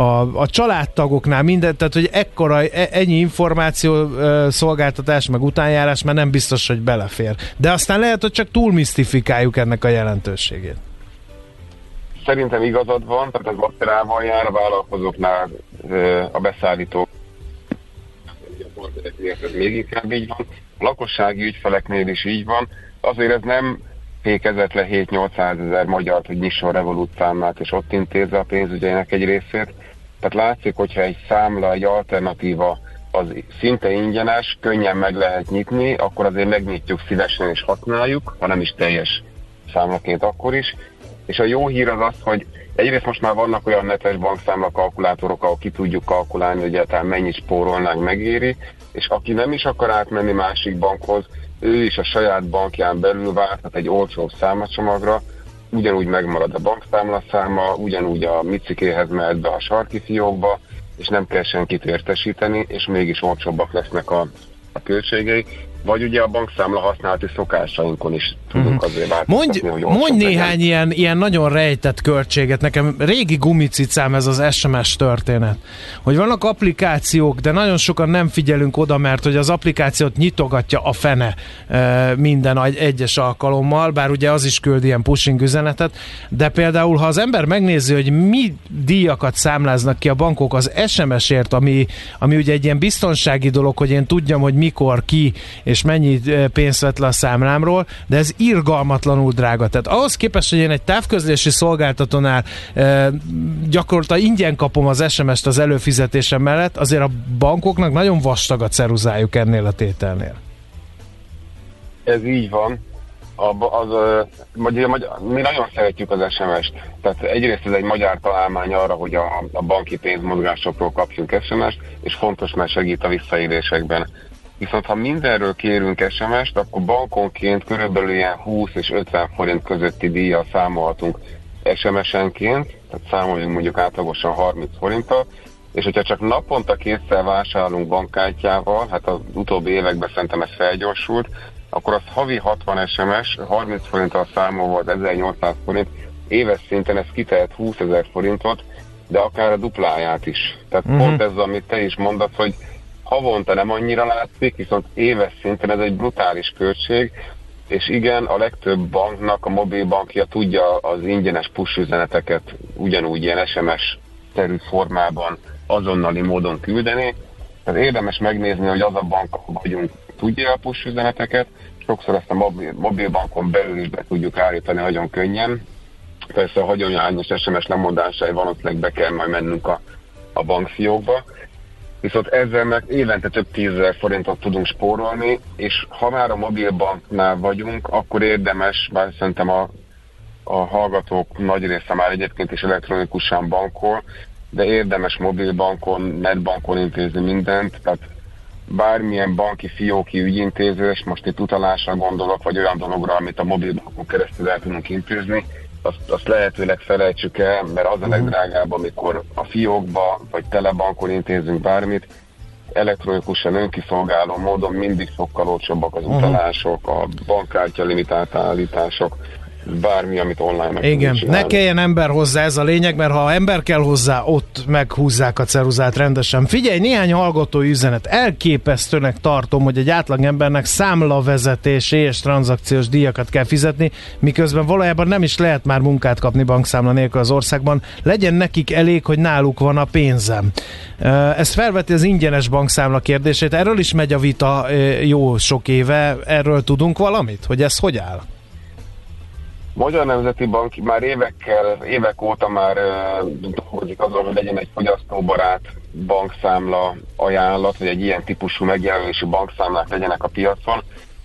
a, a családtagoknál, minden, tehát hogy ekkora, e, ennyi információ szolgáltatás, meg utánjárás, mert nem biztos, hogy belefér. De aztán lehet, hogy csak túl misztifikáljuk ennek a jelentőségét. szerintem igazad van, tehát ez laterával jár a vállalkozóknál a beszállító ez még inkább így van. Lakossági ügyfeleknél is így van. Azért ez nem fékezett le 7-800 ezer magyart, hogy nyisson Revolut számlát, és ott intézze a pénzügyeinek egy részét. Tehát látszik, hogyha egy számla, egy alternatíva az szinte ingyenes, könnyen meg lehet nyitni, akkor azért megnyitjuk szívesen és használjuk, ha nem is teljes számlaként akkor is. És a jó hír az az, hogy egyrészt most már vannak olyan netes bankszámla kalkulátorok, ahol ki tudjuk kalkulálni, hogy egyáltalán mennyit spórolnánk, megéri, és aki nem is akar átmenni másik bankhoz, ő is a saját bankján belül várhat egy olcsó számacsomagra, ugyanúgy megmarad a bankszámla száma, ugyanúgy a micikéhez mehet be a sarki fiókba, és nem kell senkit értesíteni, és mégis olcsóbbak lesznek a, a költségei vagy ugye a bankszámla használati szokásainkon is tudunk uh-huh. azért változtatni, Mondj, hogy mondj néhány ilyen, ilyen nagyon rejtett költséget. Nekem régi gumicicám ez az SMS történet. Hogy vannak applikációk, de nagyon sokan nem figyelünk oda, mert hogy az applikációt nyitogatja a fene minden egyes alkalommal, bár ugye az is küld ilyen pushing üzenetet, de például ha az ember megnézi, hogy mi díjakat számláznak ki a bankok az SMS-ért, ami, ami ugye egy ilyen biztonsági dolog, hogy én tudjam, hogy mikor, ki és mennyi pénzt vett le a számlámról, de ez irgalmatlanul drága. Tehát ahhoz képest, hogy én egy távközlési szolgáltatónál e, gyakorlatilag ingyen kapom az SMS-t az előfizetésem mellett, azért a bankoknak nagyon vastag a ceruzájuk ennél a tételnél. Ez így van. A, az, vagy, mi nagyon szeretjük az SMS-t. Tehát egyrészt ez egy magyar találmány arra, hogy a, a banki pénzmozgásokról kapjunk SMS-t, és fontos, mert segít a visszaélésekben. Viszont ha mindenről kérünk SMS-t, akkor bankonként körülbelül ilyen 20 és 50 forint közötti díjjal számolhatunk SMS-enként, tehát számoljunk mondjuk átlagosan 30 forinttal, és hogyha csak naponta kétszer vásárolunk bankkártyával, hát az utóbbi években szerintem ez felgyorsult, akkor az havi 60 SMS, 30 forinttal számolva az 1800 forint, éves szinten ez kitehet 20 ezer forintot, de akár a dupláját is. Tehát uh-huh. pont ez, amit te is mondasz, hogy havonta nem annyira látszik, viszont éves szinten ez egy brutális költség, és igen, a legtöbb banknak a mobilbankja tudja az ingyenes push üzeneteket ugyanúgy ilyen SMS-szerű formában azonnali módon küldeni. Tehát érdemes megnézni, hogy az a bank, ahol vagyunk, tudja a push üzeneteket, sokszor ezt a mobil, mobilbankon belül is be tudjuk állítani nagyon könnyen. Persze a hagyományos SMS lemondásai valószínűleg be kell majd mennünk a, a bankfiókba, viszont ezzel meg évente több tízezer forintot tudunk spórolni, és ha már a mobilbanknál vagyunk, akkor érdemes, bár szerintem a, a hallgatók nagy része már egyébként is elektronikusan bankol, de érdemes mobilbankon, netbankon intézni mindent, tehát bármilyen banki fióki ügyintézés, most itt utalásra gondolok, vagy olyan dologra, amit a mobilbankon keresztül el tudunk intézni, azt, azt lehetőleg felejtsük el, mert az a mhm. legdrágább, amikor a fiókba vagy telebankon intézünk bármit, elektronikusan önkiszolgáló módon mindig sokkal olcsóbbak az mhm. utalások, a bankkártya limitált állítások, bármi, amit online meg Igen, ne kelljen ember hozzá, ez a lényeg, mert ha ember kell hozzá, ott meghúzzák a ceruzát rendesen. Figyelj, néhány hallgatói üzenet. Elképesztőnek tartom, hogy egy átlag embernek számlavezetési és tranzakciós díjakat kell fizetni, miközben valójában nem is lehet már munkát kapni bankszámla nélkül az országban. Legyen nekik elég, hogy náluk van a pénzem. Ez felveti az ingyenes bankszámla kérdését. Erről is megy a vita jó sok éve. Erről tudunk valamit? Hogy ez hogy áll? Magyar Nemzeti Bank már évekkel, évek óta már dolgozik azon, hogy legyen egy fogyasztóbarát bankszámla ajánlat, vagy egy ilyen típusú megjelenésű bankszámlák legyenek a piacon.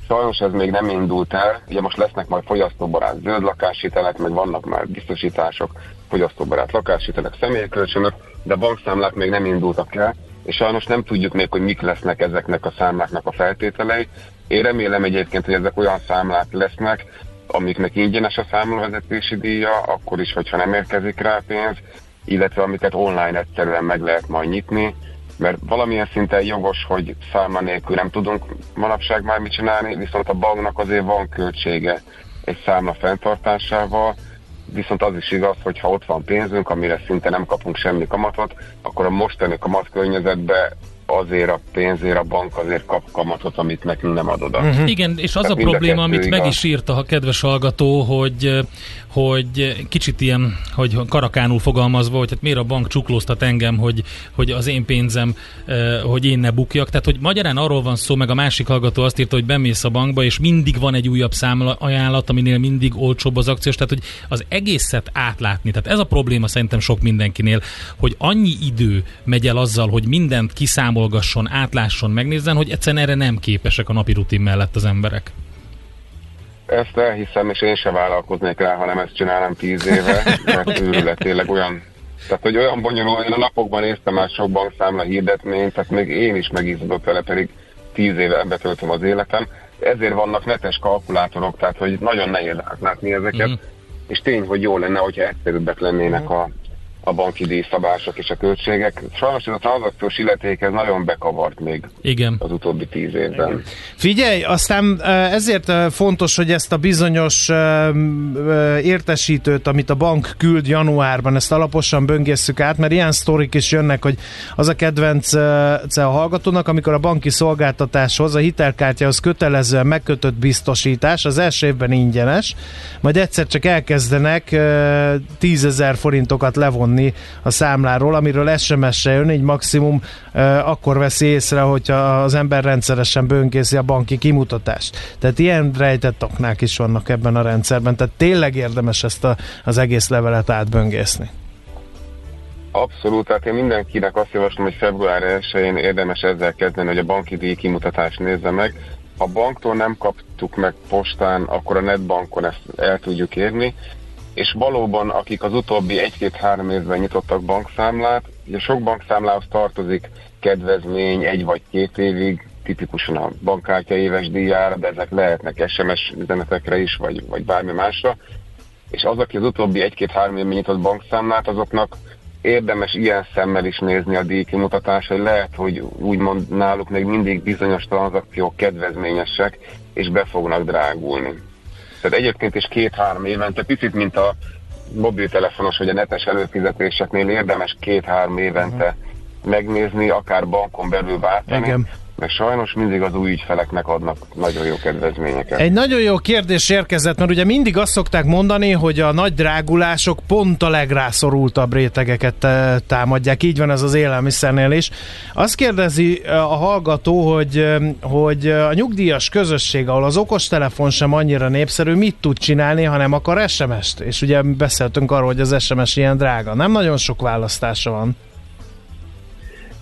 Sajnos ez még nem indult el, ugye most lesznek majd fogyasztóbarát zöld lakáshitelek, meg vannak már biztosítások, fogyasztóbarát lakáshitelek, személykölcsönök, de a bankszámlák még nem indultak el, és sajnos nem tudjuk még, hogy mik lesznek ezeknek a számláknak a feltételei. Én remélem egyébként, hogy ezek olyan számlák lesznek, amiknek ingyenes a számlavezetési díja, akkor is, hogyha nem érkezik rá pénz, illetve amiket online egyszerűen meg lehet majd nyitni, mert valamilyen szinten jogos, hogy számla nélkül nem tudunk manapság már mit csinálni, viszont a banknak azért van költsége egy számla fenntartásával, viszont az is igaz, hogy ha ott van pénzünk, amire szinte nem kapunk semmi kamatot, akkor a mostani kamat környezetben azért a pénzért a bank azért kap kamatot, amit nekünk nem adod. Uh-huh. Igen, és az Tehát a probléma, amit igaz. meg is írta a kedves hallgató, hogy hogy kicsit ilyen, hogy karakánul fogalmazva, hogy hát miért a bank csuklóztat engem, hogy, hogy az én pénzem, hogy én ne bukjak. Tehát, hogy magyarán arról van szó, meg a másik hallgató azt írta, hogy bemész a bankba, és mindig van egy újabb számla ajánlat, aminél mindig olcsóbb az akciós. Tehát, hogy az egészet átlátni. Tehát ez a probléma szerintem sok mindenkinél, hogy annyi idő megy el azzal, hogy mindent kiszámolgasson, átlásson, megnézzen, hogy egyszerűen erre nem képesek a napi rutin mellett az emberek. Ezt elhiszem, és én sem vállalkoznék rá, ha nem ezt csinálom tíz éve, mert őrület tényleg olyan tehát, hogy olyan bonyolult, én a napokban néztem már sok bankszámla hirdetményt, tehát még én is megízadok vele, pedig tíz éve betöltöm az életem. Ezért vannak netes kalkulátorok, tehát hogy nagyon nehéz átlátni ezeket, mm. és tény, hogy jó lenne, hogyha egyszerűbbek lennének a, a banki díjszabások és a költségek. Sajnos ez a tranzakciós illeték nagyon bekavart még Igen. az utóbbi tíz évben. Igen. Figyelj, aztán ezért fontos, hogy ezt a bizonyos értesítőt, amit a bank küld januárban, ezt alaposan böngészük át, mert ilyen sztorik is jönnek, hogy az a kedvenc a hallgatónak, amikor a banki szolgáltatáshoz, a hitelkártyához kötelezően megkötött biztosítás, az első évben ingyenes, majd egyszer csak elkezdenek tízezer forintokat levonni levonni a számláról, amiről SMS-se jön, így maximum akkor veszi észre, hogyha az ember rendszeresen bönkészi a banki kimutatást. Tehát ilyen rejtett oknák is vannak ebben a rendszerben, tehát tényleg érdemes ezt a, az egész levelet átböngészni. Abszolút, tehát én mindenkinek azt javaslom, hogy február 1-én érdemes ezzel kezdeni, hogy a banki díj kimutatást nézze meg. Ha banktól nem kaptuk meg postán, akkor a netbankon ezt el tudjuk érni, és valóban akik az utóbbi egy-két-három évben nyitottak bankszámlát, ugye sok bankszámlához tartozik kedvezmény egy vagy két évig, tipikusan a bankkártya éves díjára, de ezek lehetnek SMS üzenetekre is, vagy, vagy bármi másra. És az, aki az utóbbi egy-két-három évben nyitott bankszámlát, azoknak érdemes ilyen szemmel is nézni a díjkimutatás, hogy lehet, hogy úgymond náluk még mindig bizonyos tranzakciók kedvezményesek, és be fognak drágulni. Tehát egyébként is két-három évente, picit mint a mobiltelefonos vagy a netes előfizetéseknél érdemes két-három évente uh-huh. megnézni, akár bankon belül váltani. Igen mert sajnos mindig az új ügyfeleknek adnak nagyon jó kedvezményeket. Egy nagyon jó kérdés érkezett, mert ugye mindig azt szokták mondani, hogy a nagy drágulások pont a legrászorultabb rétegeket eh, támadják. Így van ez az élelmiszernél is. Azt kérdezi eh, a hallgató, hogy, eh, hogy a nyugdíjas közösség, ahol az okostelefon sem annyira népszerű, mit tud csinálni, hanem akar SMS-t. És ugye beszéltünk arról, hogy az SMS ilyen drága. Nem nagyon sok választása van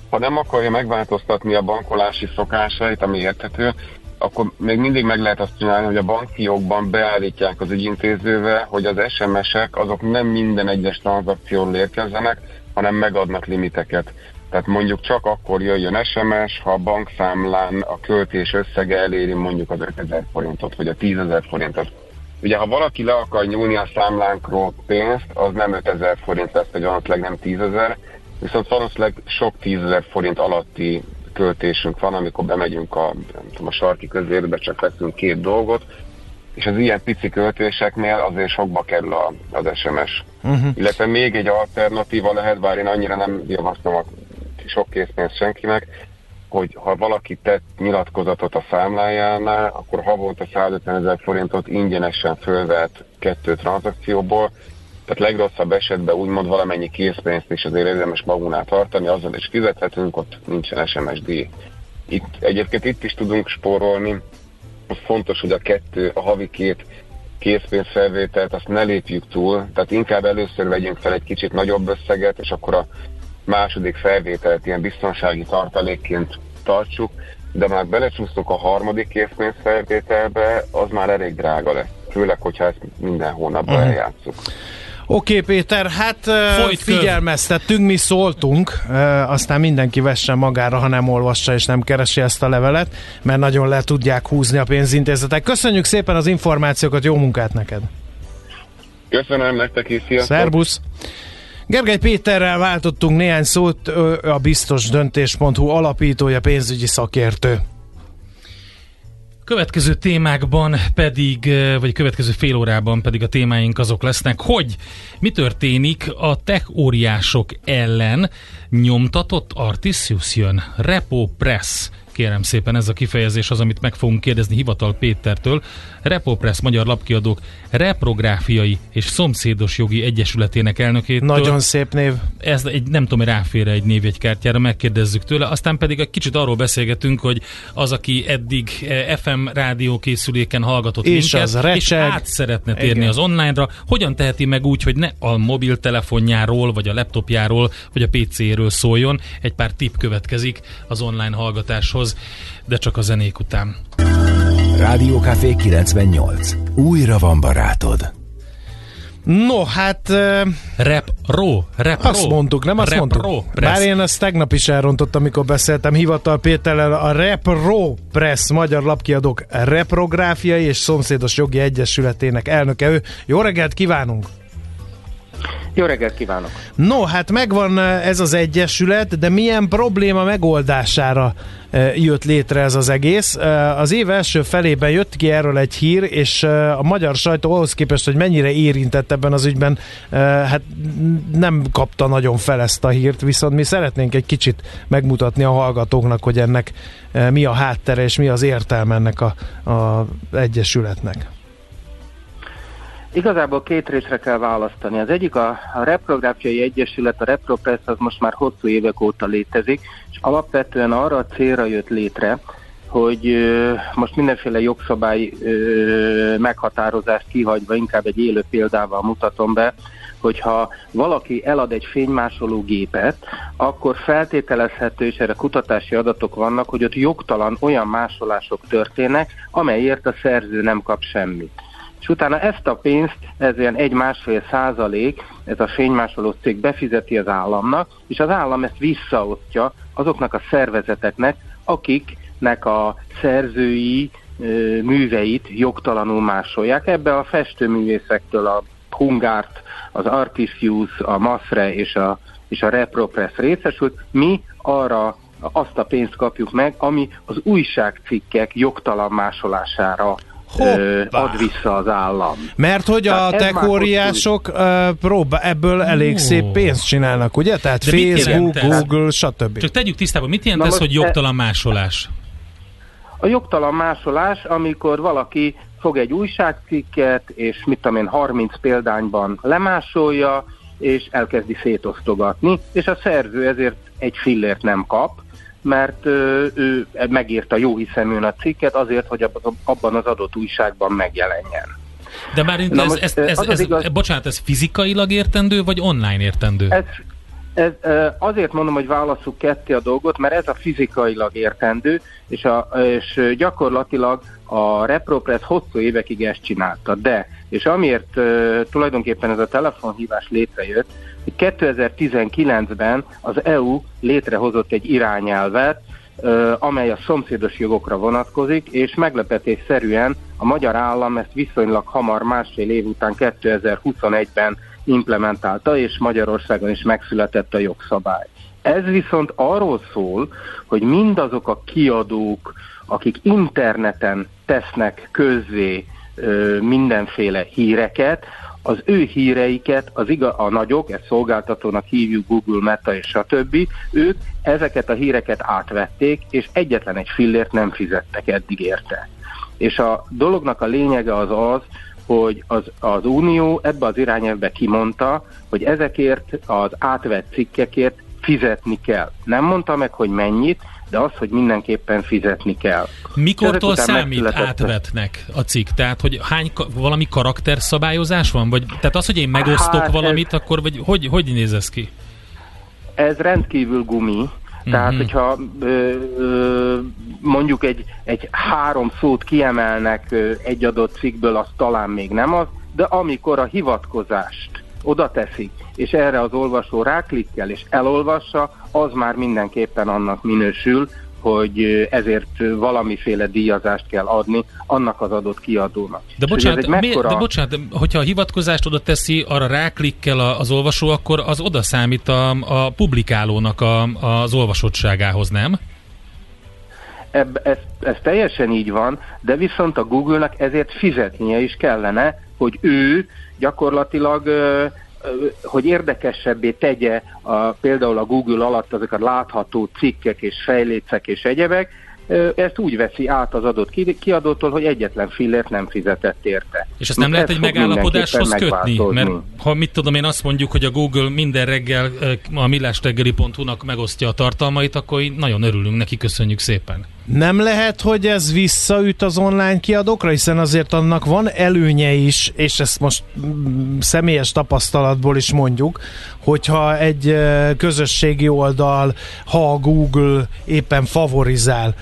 ha nem akarja megváltoztatni a bankolási szokásait, ami érthető, akkor még mindig meg lehet azt csinálni, hogy a banki jogban beállítják az ügyintézővel, hogy az SMS-ek azok nem minden egyes tranzakcióról érkezzenek, hanem megadnak limiteket. Tehát mondjuk csak akkor jöjjön SMS, ha a bankszámlán a költés összege eléri mondjuk az 5000 forintot, vagy a 10.000 forintot. Ugye, ha valaki le akar nyúlni a számlánkról pénzt, az nem 5000 forint lesz, vagy annak nem 10.000, viszont valószínűleg sok tízezer forint alatti költésünk van, amikor bemegyünk a, tudom, a sarki közérbe, csak veszünk két dolgot, és az ilyen pici költéseknél azért sokba kerül a, az SMS. Uh-huh. Mhm. Illetve még egy alternatíva lehet, bár én annyira nem javaslom a sok készpénzt senkinek, hogy ha valaki tett nyilatkozatot a számlájánál, akkor havonta 150 ezer forintot ingyenesen fölvet kettő tranzakcióból, tehát legrosszabb esetben úgymond valamennyi készpénzt is azért érdemes magunknál tartani, azzal is fizethetünk, ott nincsen SMS díj. Itt, egyébként itt is tudunk spórolni, az fontos, hogy a kettő, a havi két készpénzfelvételt azt ne lépjük túl, tehát inkább először vegyünk fel egy kicsit nagyobb összeget, és akkor a második felvételt ilyen biztonsági tartalékként tartsuk, de már belecsúsztuk a harmadik készpénzfelvételbe, az már elég drága lesz. Főleg, hogyha ezt minden hónapban uh-huh. eljátszuk. Oké, okay, Péter, hát Folyt figyelmeztettünk, mi szóltunk, aztán mindenki vesse magára, ha nem olvassa és nem keresi ezt a levelet, mert nagyon le tudják húzni a pénzintézetek. Köszönjük szépen az információkat, jó munkát neked! Köszönöm nektek is, sziasztok! Szerbusz! Gergely Péterrel váltottunk néhány szót, a biztos döntés.hu alapítója, pénzügyi szakértő. Következő témákban pedig, vagy következő fél órában pedig a témáink azok lesznek, hogy mi történik a tech óriások ellen. Nyomtatott Artisius jön, Repo Press kérem szépen, ez a kifejezés az, amit meg fogunk kérdezni Hivatal Pétertől. Repopress Magyar Lapkiadók reprográfiai és szomszédos jogi egyesületének elnökét. Nagyon szép név. Ez egy, nem tudom, ráfér egy névjegykártyára, megkérdezzük tőle. Aztán pedig egy kicsit arról beszélgetünk, hogy az, aki eddig eh, FM rádió készüléken hallgatott és minket, az és át szeretne térni Igen. az online-ra, hogyan teheti meg úgy, hogy ne a mobiltelefonjáról, vagy a laptopjáról, vagy a PC-ről szóljon. Egy pár tip következik az online hallgatáshoz, de csak a zenék után. Rádiókafé 98. Újra van barátod. No, hát... Uh, rep ro, rep Azt mondtuk, nem azt rep mondtuk? Ro, Bár én ezt tegnap is elrontottam, amikor beszéltem Hivatal Péterrel, a Rep Ro Press Magyar Lapkiadók reprográfiai és szomszédos jogi egyesületének elnöke ő. Jó reggelt kívánunk! Jó reggelt kívánok! No, hát megvan ez az egyesület, de milyen probléma megoldására jött létre ez az egész. Az év első felében jött ki erről egy hír, és a magyar sajtó ahhoz képest, hogy mennyire érintett ebben az ügyben, hát nem kapta nagyon fel ezt a hírt, viszont mi szeretnénk egy kicsit megmutatni a hallgatóknak, hogy ennek mi a háttere és mi az értelme ennek a, a egyesületnek. Igazából két részre kell választani. Az egyik a, a Reprográfiai Egyesület, a Repropress az most már hosszú évek óta létezik, és alapvetően arra a célra jött létre, hogy ö, most mindenféle jogszabály ö, meghatározást kihagyva, inkább egy élő példával mutatom be, hogyha valaki elad egy fénymásoló gépet, akkor feltételezhető, és erre kutatási adatok vannak, hogy ott jogtalan olyan másolások történnek, amelyért a szerző nem kap semmit és utána ezt a pénzt, ez ilyen egy-másfél százalék, ez a fénymásoló cég befizeti az államnak, és az állam ezt visszaosztja azoknak a szervezeteknek, akiknek a szerzői műveit jogtalanul másolják. Ebbe a festőművészektől a Hungárt, az Artisius, a Mafre és a, és a Repropress részesült. Mi arra azt a pénzt kapjuk meg, ami az újságcikkek jogtalan másolására Hoppá. ad vissza az állam. Mert hogy Tehát a tekóriások próbál, ebből elég oh. szép pénzt csinálnak, ugye? Tehát De Facebook, Google, stb. Csak tegyük tisztában, mit jelent Na ez, hogy jogtalan másolás? A jogtalan másolás, amikor valaki fog egy újságcikket, és mit tudom én, 30 példányban lemásolja, és elkezdi szétosztogatni, és a szerző ezért egy fillért nem kap, mert ő, ő megírta jó hiszeműen a cikket azért, hogy abban az adott újságban megjelenjen. De már ez, most, ez, ez, ez, ez, igaz, bocsánat, ez fizikailag értendő, vagy online értendő? Ez, ez, azért mondom, hogy válaszuk ketté a dolgot, mert ez a fizikailag értendő, és, a, és gyakorlatilag a ReproPress hosszú évekig ezt csinálta. De, és amiért uh, tulajdonképpen ez a telefonhívás létrejött, 2019-ben az EU létrehozott egy irányelvet, amely a szomszédos jogokra vonatkozik, és meglepetésszerűen a magyar állam ezt viszonylag hamar, másfél év után 2021-ben implementálta, és Magyarországon is megszületett a jogszabály. Ez viszont arról szól, hogy mindazok a kiadók, akik interneten tesznek közzé mindenféle híreket, az ő híreiket, az iga, a nagyok, ezt szolgáltatónak hívjuk Google, Meta és stb., ők ezeket a híreket átvették, és egyetlen egy fillért nem fizettek eddig érte. És a dolognak a lényege az az, hogy az, az Unió ebbe az irányelvbe kimondta, hogy ezekért az átvett cikkekért fizetni kell. Nem mondta meg, hogy mennyit, de az, hogy mindenképpen fizetni kell. Mikortól számít átvetnek a cikk? Tehát, hogy hány valami karakterszabályozás van? Vagy, tehát az, hogy én megosztok hát valamit, ez, akkor vagy, hogy, hogy néz ez ki? Ez rendkívül gumi. Tehát, uh-huh. hogyha ö, ö, mondjuk egy, egy három szót kiemelnek ö, egy adott cikkből, az talán még nem az, de amikor a hivatkozást oda teszik, és erre az olvasó ráklikkel és elolvassa, az már mindenképpen annak minősül, hogy ezért valamiféle díjazást kell adni annak az adott kiadónak. De bocsánat, mekkora... de bocsánat, hogyha a hivatkozást oda teszi, arra ráklikkel az olvasó, akkor az oda számít a, a publikálónak a, az olvasottságához, nem? ebb, ez, ez teljesen így van, de viszont a Google-nak ezért fizetnie is kellene, hogy ő gyakorlatilag hogy érdekesebbé tegye a, például a Google alatt azokat látható cikkek és fejlécek és egyebek, ezt úgy veszi át az adott kiadótól, hogy egyetlen fillért nem fizetett érte. És ezt nem lehet egy megállapodáshoz kötni? Mert ha mit tudom én azt mondjuk, hogy a Google minden reggel a millástegeli.hu-nak megosztja a tartalmait, akkor nagyon örülünk neki, köszönjük szépen. Nem lehet, hogy ez visszaüt az online kiadókra, hiszen azért annak van előnye is, és ezt most mm, személyes tapasztalatból is mondjuk, hogyha egy közösségi oldal, ha a Google éppen favorizál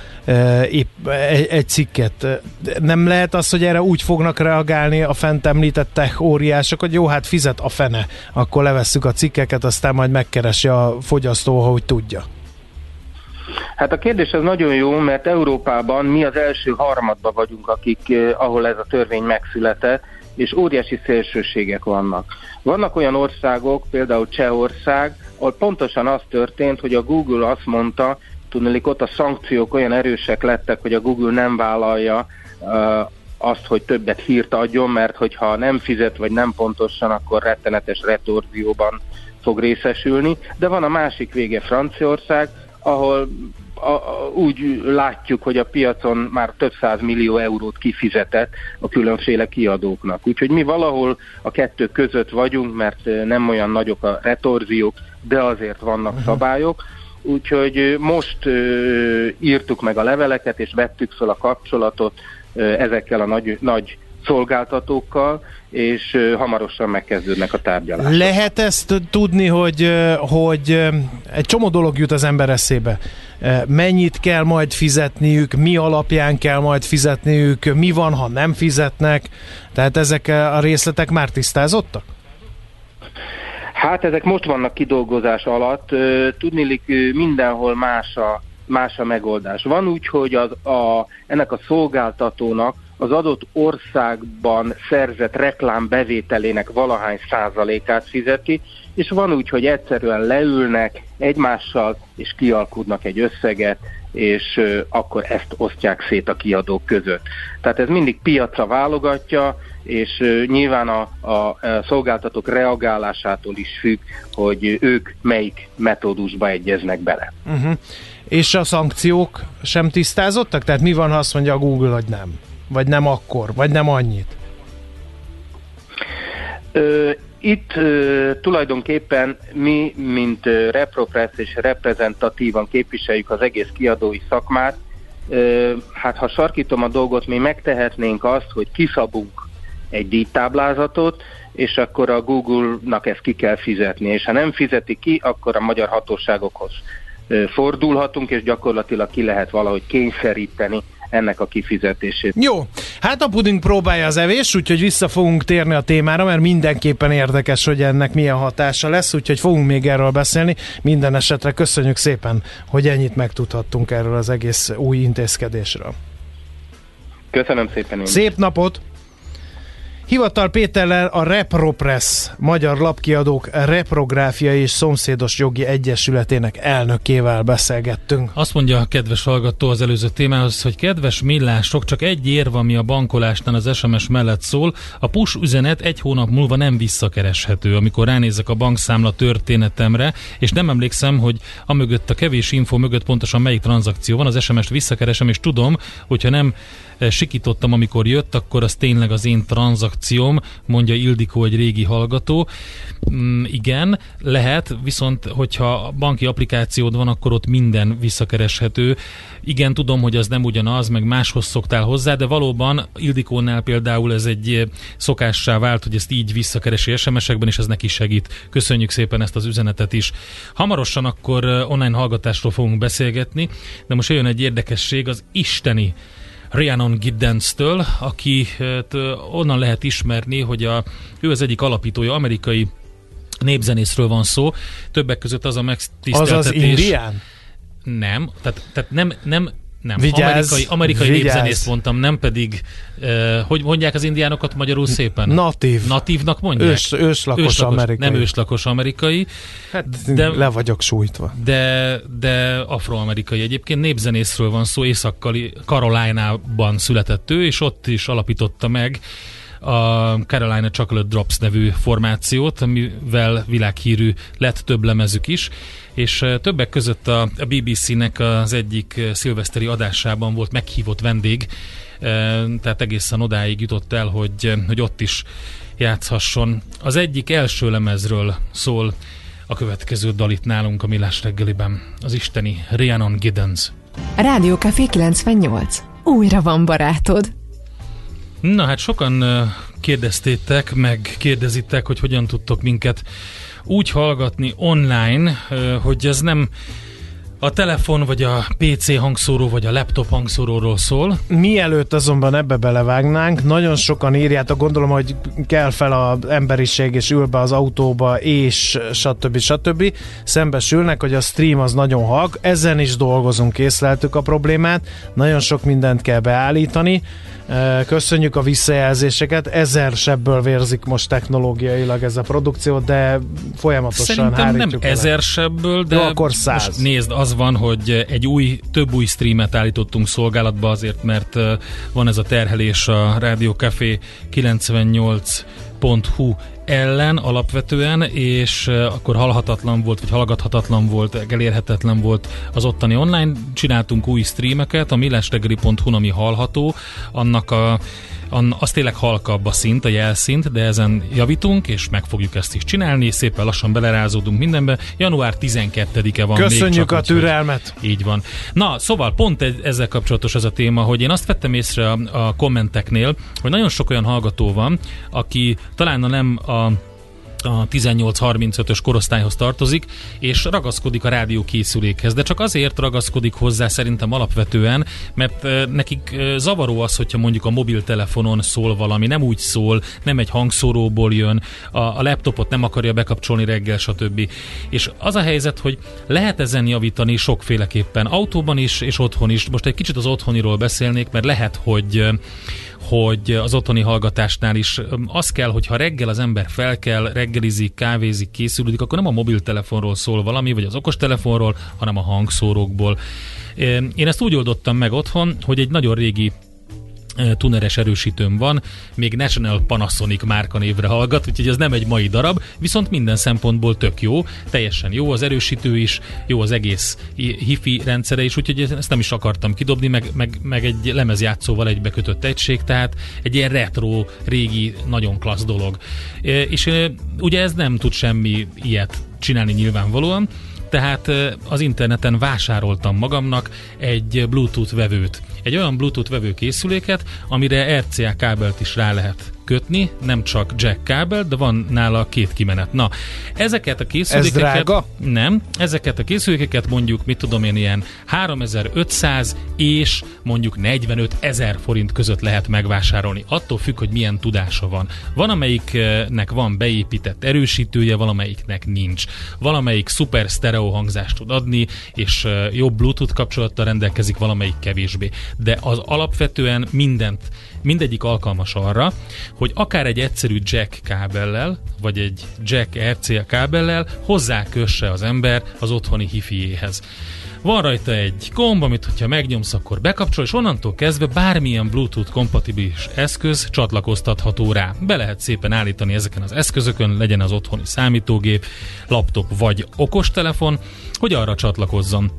épp egy cikket, nem lehet az, hogy erre úgy fognak reagálni a fent említett tech óriások, hogy jó, hát fizet a fene, akkor levesszük a cikkeket, aztán majd megkeresi a fogyasztó, ahogy tudja. Hát a kérdés az nagyon jó, mert Európában mi az első harmadban vagyunk, akik, eh, ahol ez a törvény megszületett, és óriási szélsőségek vannak. Vannak olyan országok, például Csehország, ahol pontosan az történt, hogy a Google azt mondta, tudnélik ott a szankciók olyan erősek lettek, hogy a Google nem vállalja uh, azt, hogy többet hírt adjon, mert hogyha nem fizet, vagy nem pontosan, akkor rettenetes retorzióban fog részesülni. De van a másik vége Franciaország, ahol a, a, úgy látjuk, hogy a piacon már több száz millió eurót kifizetett a különféle kiadóknak. Úgyhogy mi valahol a kettő között vagyunk, mert nem olyan nagyok a retorziók, de azért vannak szabályok. Úgyhogy most uh, írtuk meg a leveleket, és vettük fel a kapcsolatot uh, ezekkel a nagy, nagy szolgáltatókkal, és hamarosan megkezdődnek a tárgyalások. Lehet ezt tudni, hogy, hogy egy csomó dolog jut az ember eszébe. Mennyit kell majd fizetniük, mi alapján kell majd fizetniük, mi van, ha nem fizetnek, tehát ezek a részletek már tisztázottak? Hát ezek most vannak kidolgozás alatt. Tudnélik, mindenhol más a, más a megoldás. Van úgy, hogy az, a, ennek a szolgáltatónak az adott országban szerzett reklám bevételének valahány százalékát fizeti, és van úgy, hogy egyszerűen leülnek egymással, és kialkudnak egy összeget, és akkor ezt osztják szét a kiadók között. Tehát ez mindig piacra válogatja, és nyilván a, a szolgáltatók reagálásától is függ, hogy ők melyik metódusba egyeznek bele. Uh-huh. És a szankciók sem tisztázottak? Tehát mi van, ha azt mondja a Google, hogy nem? Vagy nem akkor? Vagy nem annyit? Ö, itt ö, tulajdonképpen mi, mint ö, Repropress és reprezentatívan képviseljük az egész kiadói szakmát, ö, hát ha sarkítom a dolgot, mi megtehetnénk azt, hogy kiszabunk egy díjtáblázatot, és akkor a Google-nak ezt ki kell fizetni, és ha nem fizeti ki, akkor a magyar hatóságokhoz fordulhatunk, és gyakorlatilag ki lehet valahogy kényszeríteni ennek a kifizetését. Jó, hát a puding próbálja az evés, úgyhogy vissza fogunk térni a témára, mert mindenképpen érdekes, hogy ennek milyen hatása lesz, úgyhogy fogunk még erről beszélni. Minden esetre köszönjük szépen, hogy ennyit megtudhattunk erről az egész új intézkedésről. Köszönöm szépen én Szép napot! Hivatal Péterrel a Repropress, magyar lapkiadók reprográfiai és szomszédos jogi egyesületének elnökével beszélgettünk. Azt mondja a kedves hallgató az előző témához, hogy kedves millások, csak egy érv, ami a bankolásnál az SMS mellett szól, a push üzenet egy hónap múlva nem visszakereshető, amikor ránézek a bankszámla történetemre, és nem emlékszem, hogy a mögött a kevés info mögött pontosan melyik tranzakció van, az SMS-t visszakeresem, és tudom, hogyha nem sikítottam, amikor jött, akkor az tényleg az én tranzakcióm, mondja Ildikó egy régi hallgató. Mm, igen, lehet, viszont hogyha banki applikációd van, akkor ott minden visszakereshető. Igen, tudom, hogy az nem ugyanaz, meg máshoz szoktál hozzá, de valóban Ildikónál például ez egy eh, szokássá vált, hogy ezt így visszakeresi SMS-ekben, és ez neki segít. Köszönjük szépen ezt az üzenetet is. Hamarosan akkor eh, online hallgatásról fogunk beszélgetni, de most jön egy érdekesség, az isteni Rhiannon Giddens-től, aki onnan lehet ismerni, hogy a, ő az egyik alapítója, amerikai népzenészről van szó. Többek között az a megtiszteltetés... Az az indián? Nem, tehát, tehát nem, nem nem. Vigyázz, amerikai amerikai népzenészt mondtam, nem pedig, uh, hogy mondják az indiánokat magyarul szépen? Natív. Natívnak mondják? Ős, őslakos, őslakos amerikai. Nem őslakos amerikai. Hát de, le vagyok sújtva. De, de afroamerikai. Egyébként népzenészről van szó, Észak-Karolínában született ő, és ott is alapította meg a Carolina Chocolate Drops nevű formációt, amivel világhírű lett több lemezük is, és többek között a, BBC-nek az egyik szilveszteri adásában volt meghívott vendég, tehát egészen odáig jutott el, hogy, hogy ott is játszhasson. Az egyik első lemezről szól a következő dal itt nálunk a Millás reggeliben, az isteni Rhiannon Giddens. Rádió Café 98. Újra van barátod. Na hát sokan kérdeztétek, meg kérdezitek, hogy hogyan tudtok minket úgy hallgatni online, hogy ez nem a telefon, vagy a PC hangszóró, vagy a laptop hangszóróról szól. Mielőtt azonban ebbe belevágnánk, nagyon sokan írjátok, gondolom, hogy kell fel az emberiség, és ül be az autóba, és stb. stb. Szembesülnek, hogy a stream az nagyon halk. Ezen is dolgozunk, észleltük a problémát. Nagyon sok mindent kell beállítani Köszönjük a visszajelzéseket, ezer sebből vérzik most technológiailag ez a produkció, de folyamatosan Szerintem nem ezer sebből, de Jó, akkor száz. most nézd, az van, hogy egy új, több új streamet állítottunk szolgálatba azért, mert van ez a terhelés a Rádió Café 98.hu ellen alapvetően, és akkor halhatatlan volt, vagy hallgathatatlan volt, elérhetetlen volt az ottani online. Csináltunk új streameket, a millástegeri.hu, ami hallható, annak a az tényleg halkabb a szint, a jelszint, de ezen javítunk, és meg fogjuk ezt is csinálni, szépen lassan belerázódunk mindenbe. Január 12-e van Köszönjük még csak, a türelmet! Úgy, így van. Na, szóval pont ezzel kapcsolatos ez a téma, hogy én azt vettem észre a, a kommenteknél, hogy nagyon sok olyan hallgató van, aki talán nem a a 18-35-ös korosztályhoz tartozik, és ragaszkodik a rádiókészülékhez, de csak azért ragaszkodik hozzá szerintem alapvetően, mert nekik zavaró az, hogyha mondjuk a mobiltelefonon szól valami, nem úgy szól, nem egy hangszóróból jön, a, laptopot nem akarja bekapcsolni reggel, stb. És az a helyzet, hogy lehet ezen javítani sokféleképpen, autóban is, és otthon is. Most egy kicsit az otthoniról beszélnék, mert lehet, hogy hogy az otthoni hallgatásnál is az kell, hogy ha reggel az ember fel kell, reggelizik, kávézik, készülődik, akkor nem a mobiltelefonról szól valami, vagy az okostelefonról, hanem a hangszórókból. Én ezt úgy oldottam meg otthon, hogy egy nagyon régi tuneres erősítőm van, még National Panasonic márkanévre hallgat, úgyhogy ez nem egy mai darab, viszont minden szempontból tök jó, teljesen jó az erősítő is, jó az egész hifi rendszere is, úgyhogy ezt nem is akartam kidobni, meg, meg, meg egy lemezjátszóval egybekötött egység, tehát egy ilyen retro, régi, nagyon klassz dolog. És ugye ez nem tud semmi ilyet csinálni nyilvánvalóan, tehát az interneten vásároltam magamnak egy Bluetooth vevőt. Egy olyan Bluetooth vevő készüléket, amire RCA kábelt is rá lehet kötni, nem csak jack kábel, de van nála két kimenet. Na, ezeket a készülékeket... Ez drága? Nem, ezeket a készülékeket mondjuk, mit tudom én, ilyen 3500 és mondjuk 45 ezer forint között lehet megvásárolni. Attól függ, hogy milyen tudása van. Van, amelyiknek van beépített erősítője, valamelyiknek nincs. Valamelyik szuper stereo hangzást tud adni, és jobb Bluetooth kapcsolattal rendelkezik, valamelyik kevésbé. De az alapvetően mindent mindegyik alkalmas arra, hogy akár egy egyszerű jack kábellel, vagy egy jack RCA kábellel hozzákösse az ember az otthoni hifiéhez. Van rajta egy gomb, amit ha megnyomsz, akkor bekapcsol, és onnantól kezdve bármilyen Bluetooth kompatibilis eszköz csatlakoztatható rá. Be lehet szépen állítani ezeken az eszközökön, legyen az otthoni számítógép, laptop vagy okostelefon, hogy arra csatlakozzon.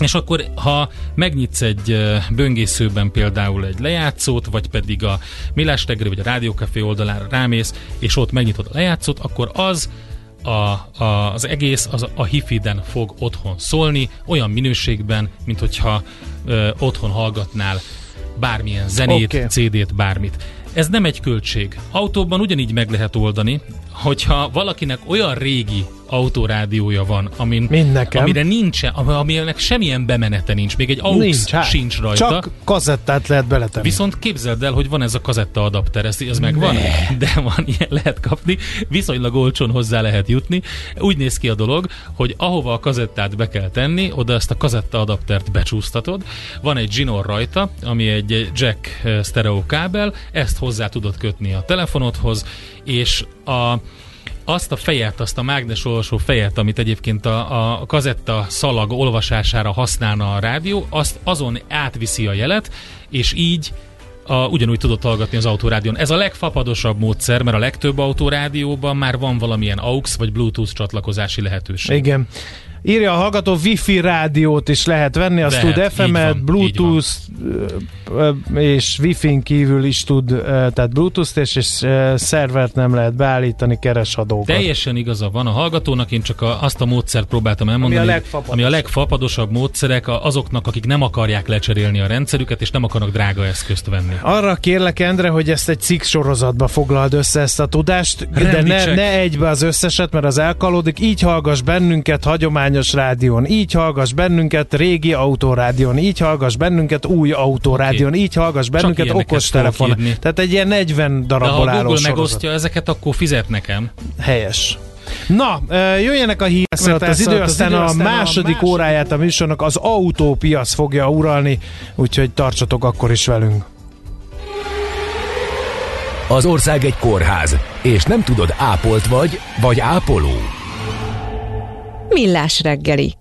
És akkor, ha megnyitsz egy böngészőben például egy lejátszót, vagy pedig a Millás Tegri, vagy a Rádiókafé oldalára rámész, és ott megnyitod a lejátszót, akkor az a, a, az egész az a hifiden fog otthon szólni, olyan minőségben, mint hogyha ö, otthon hallgatnál bármilyen zenét, okay. CD-t, bármit. Ez nem egy költség. Autóban ugyanígy meg lehet oldani, hogyha valakinek olyan régi autórádiója van, amin, Mind nekem. amire nincsen, aminek semmilyen bemenete nincs, még egy AUX nincs, hát, sincs rajta. Csak kazettát lehet beletenni. Viszont képzeld el, hogy van ez a kazetta adapter, ez, ez megvan? Ne. De van, ilyen lehet kapni, viszonylag olcsón hozzá lehet jutni. Úgy néz ki a dolog, hogy ahova a kazettát be kell tenni, oda ezt a kazetta adaptert becsúsztatod. Van egy zsinór rajta, ami egy jack eh, stereo kábel, ezt hozzá tudod kötni a telefonodhoz, és a azt a fejet, azt a mágnes olvasó fejet, amit egyébként a, a kazetta szalag olvasására használna a rádió, azt azon átviszi a jelet, és így a, ugyanúgy tudott hallgatni az autórádión. Ez a legfapadosabb módszer, mert a legtöbb autórádióban már van valamilyen AUX vagy Bluetooth csatlakozási lehetőség. Igen. Írja a hallgató, wifi rádiót is lehet venni, azt tud FM-et, Bluetooth és wifi-n kívül is tud, tehát Bluetooth és, és szervert nem lehet beállítani, keres adókat. Teljesen igaza van a hallgatónak, én csak a, azt a módszert próbáltam elmondani, ami a, legfapadosabb. ami a legfapadosabb módszerek azoknak, akik nem akarják lecserélni a rendszerüket, és nem akarnak drága eszközt venni. Arra kérlek, Endre, hogy ezt egy cikk sorozatba foglald össze ezt a tudást, de ne, ne egybe az összeset, mert az elkalódik. Így hallgass bennünket, hagyományos hagyományos rádión, így hallgass bennünket régi autórádión, így hallgass bennünket új autórádión, okay. így hallgass bennünket okos telefon. Tehát egy ilyen 40 darabból De ha Google megosztja ezeket, akkor fizet nekem. Helyes. Na, jöjjenek a hírek, mert az idő, aztán a második óráját a műsornak az autópiac fogja uralni, úgyhogy tartsatok akkor is velünk. Az ország egy kórház, és nem tudod, ápolt vagy, vagy ápoló. Millás reggeli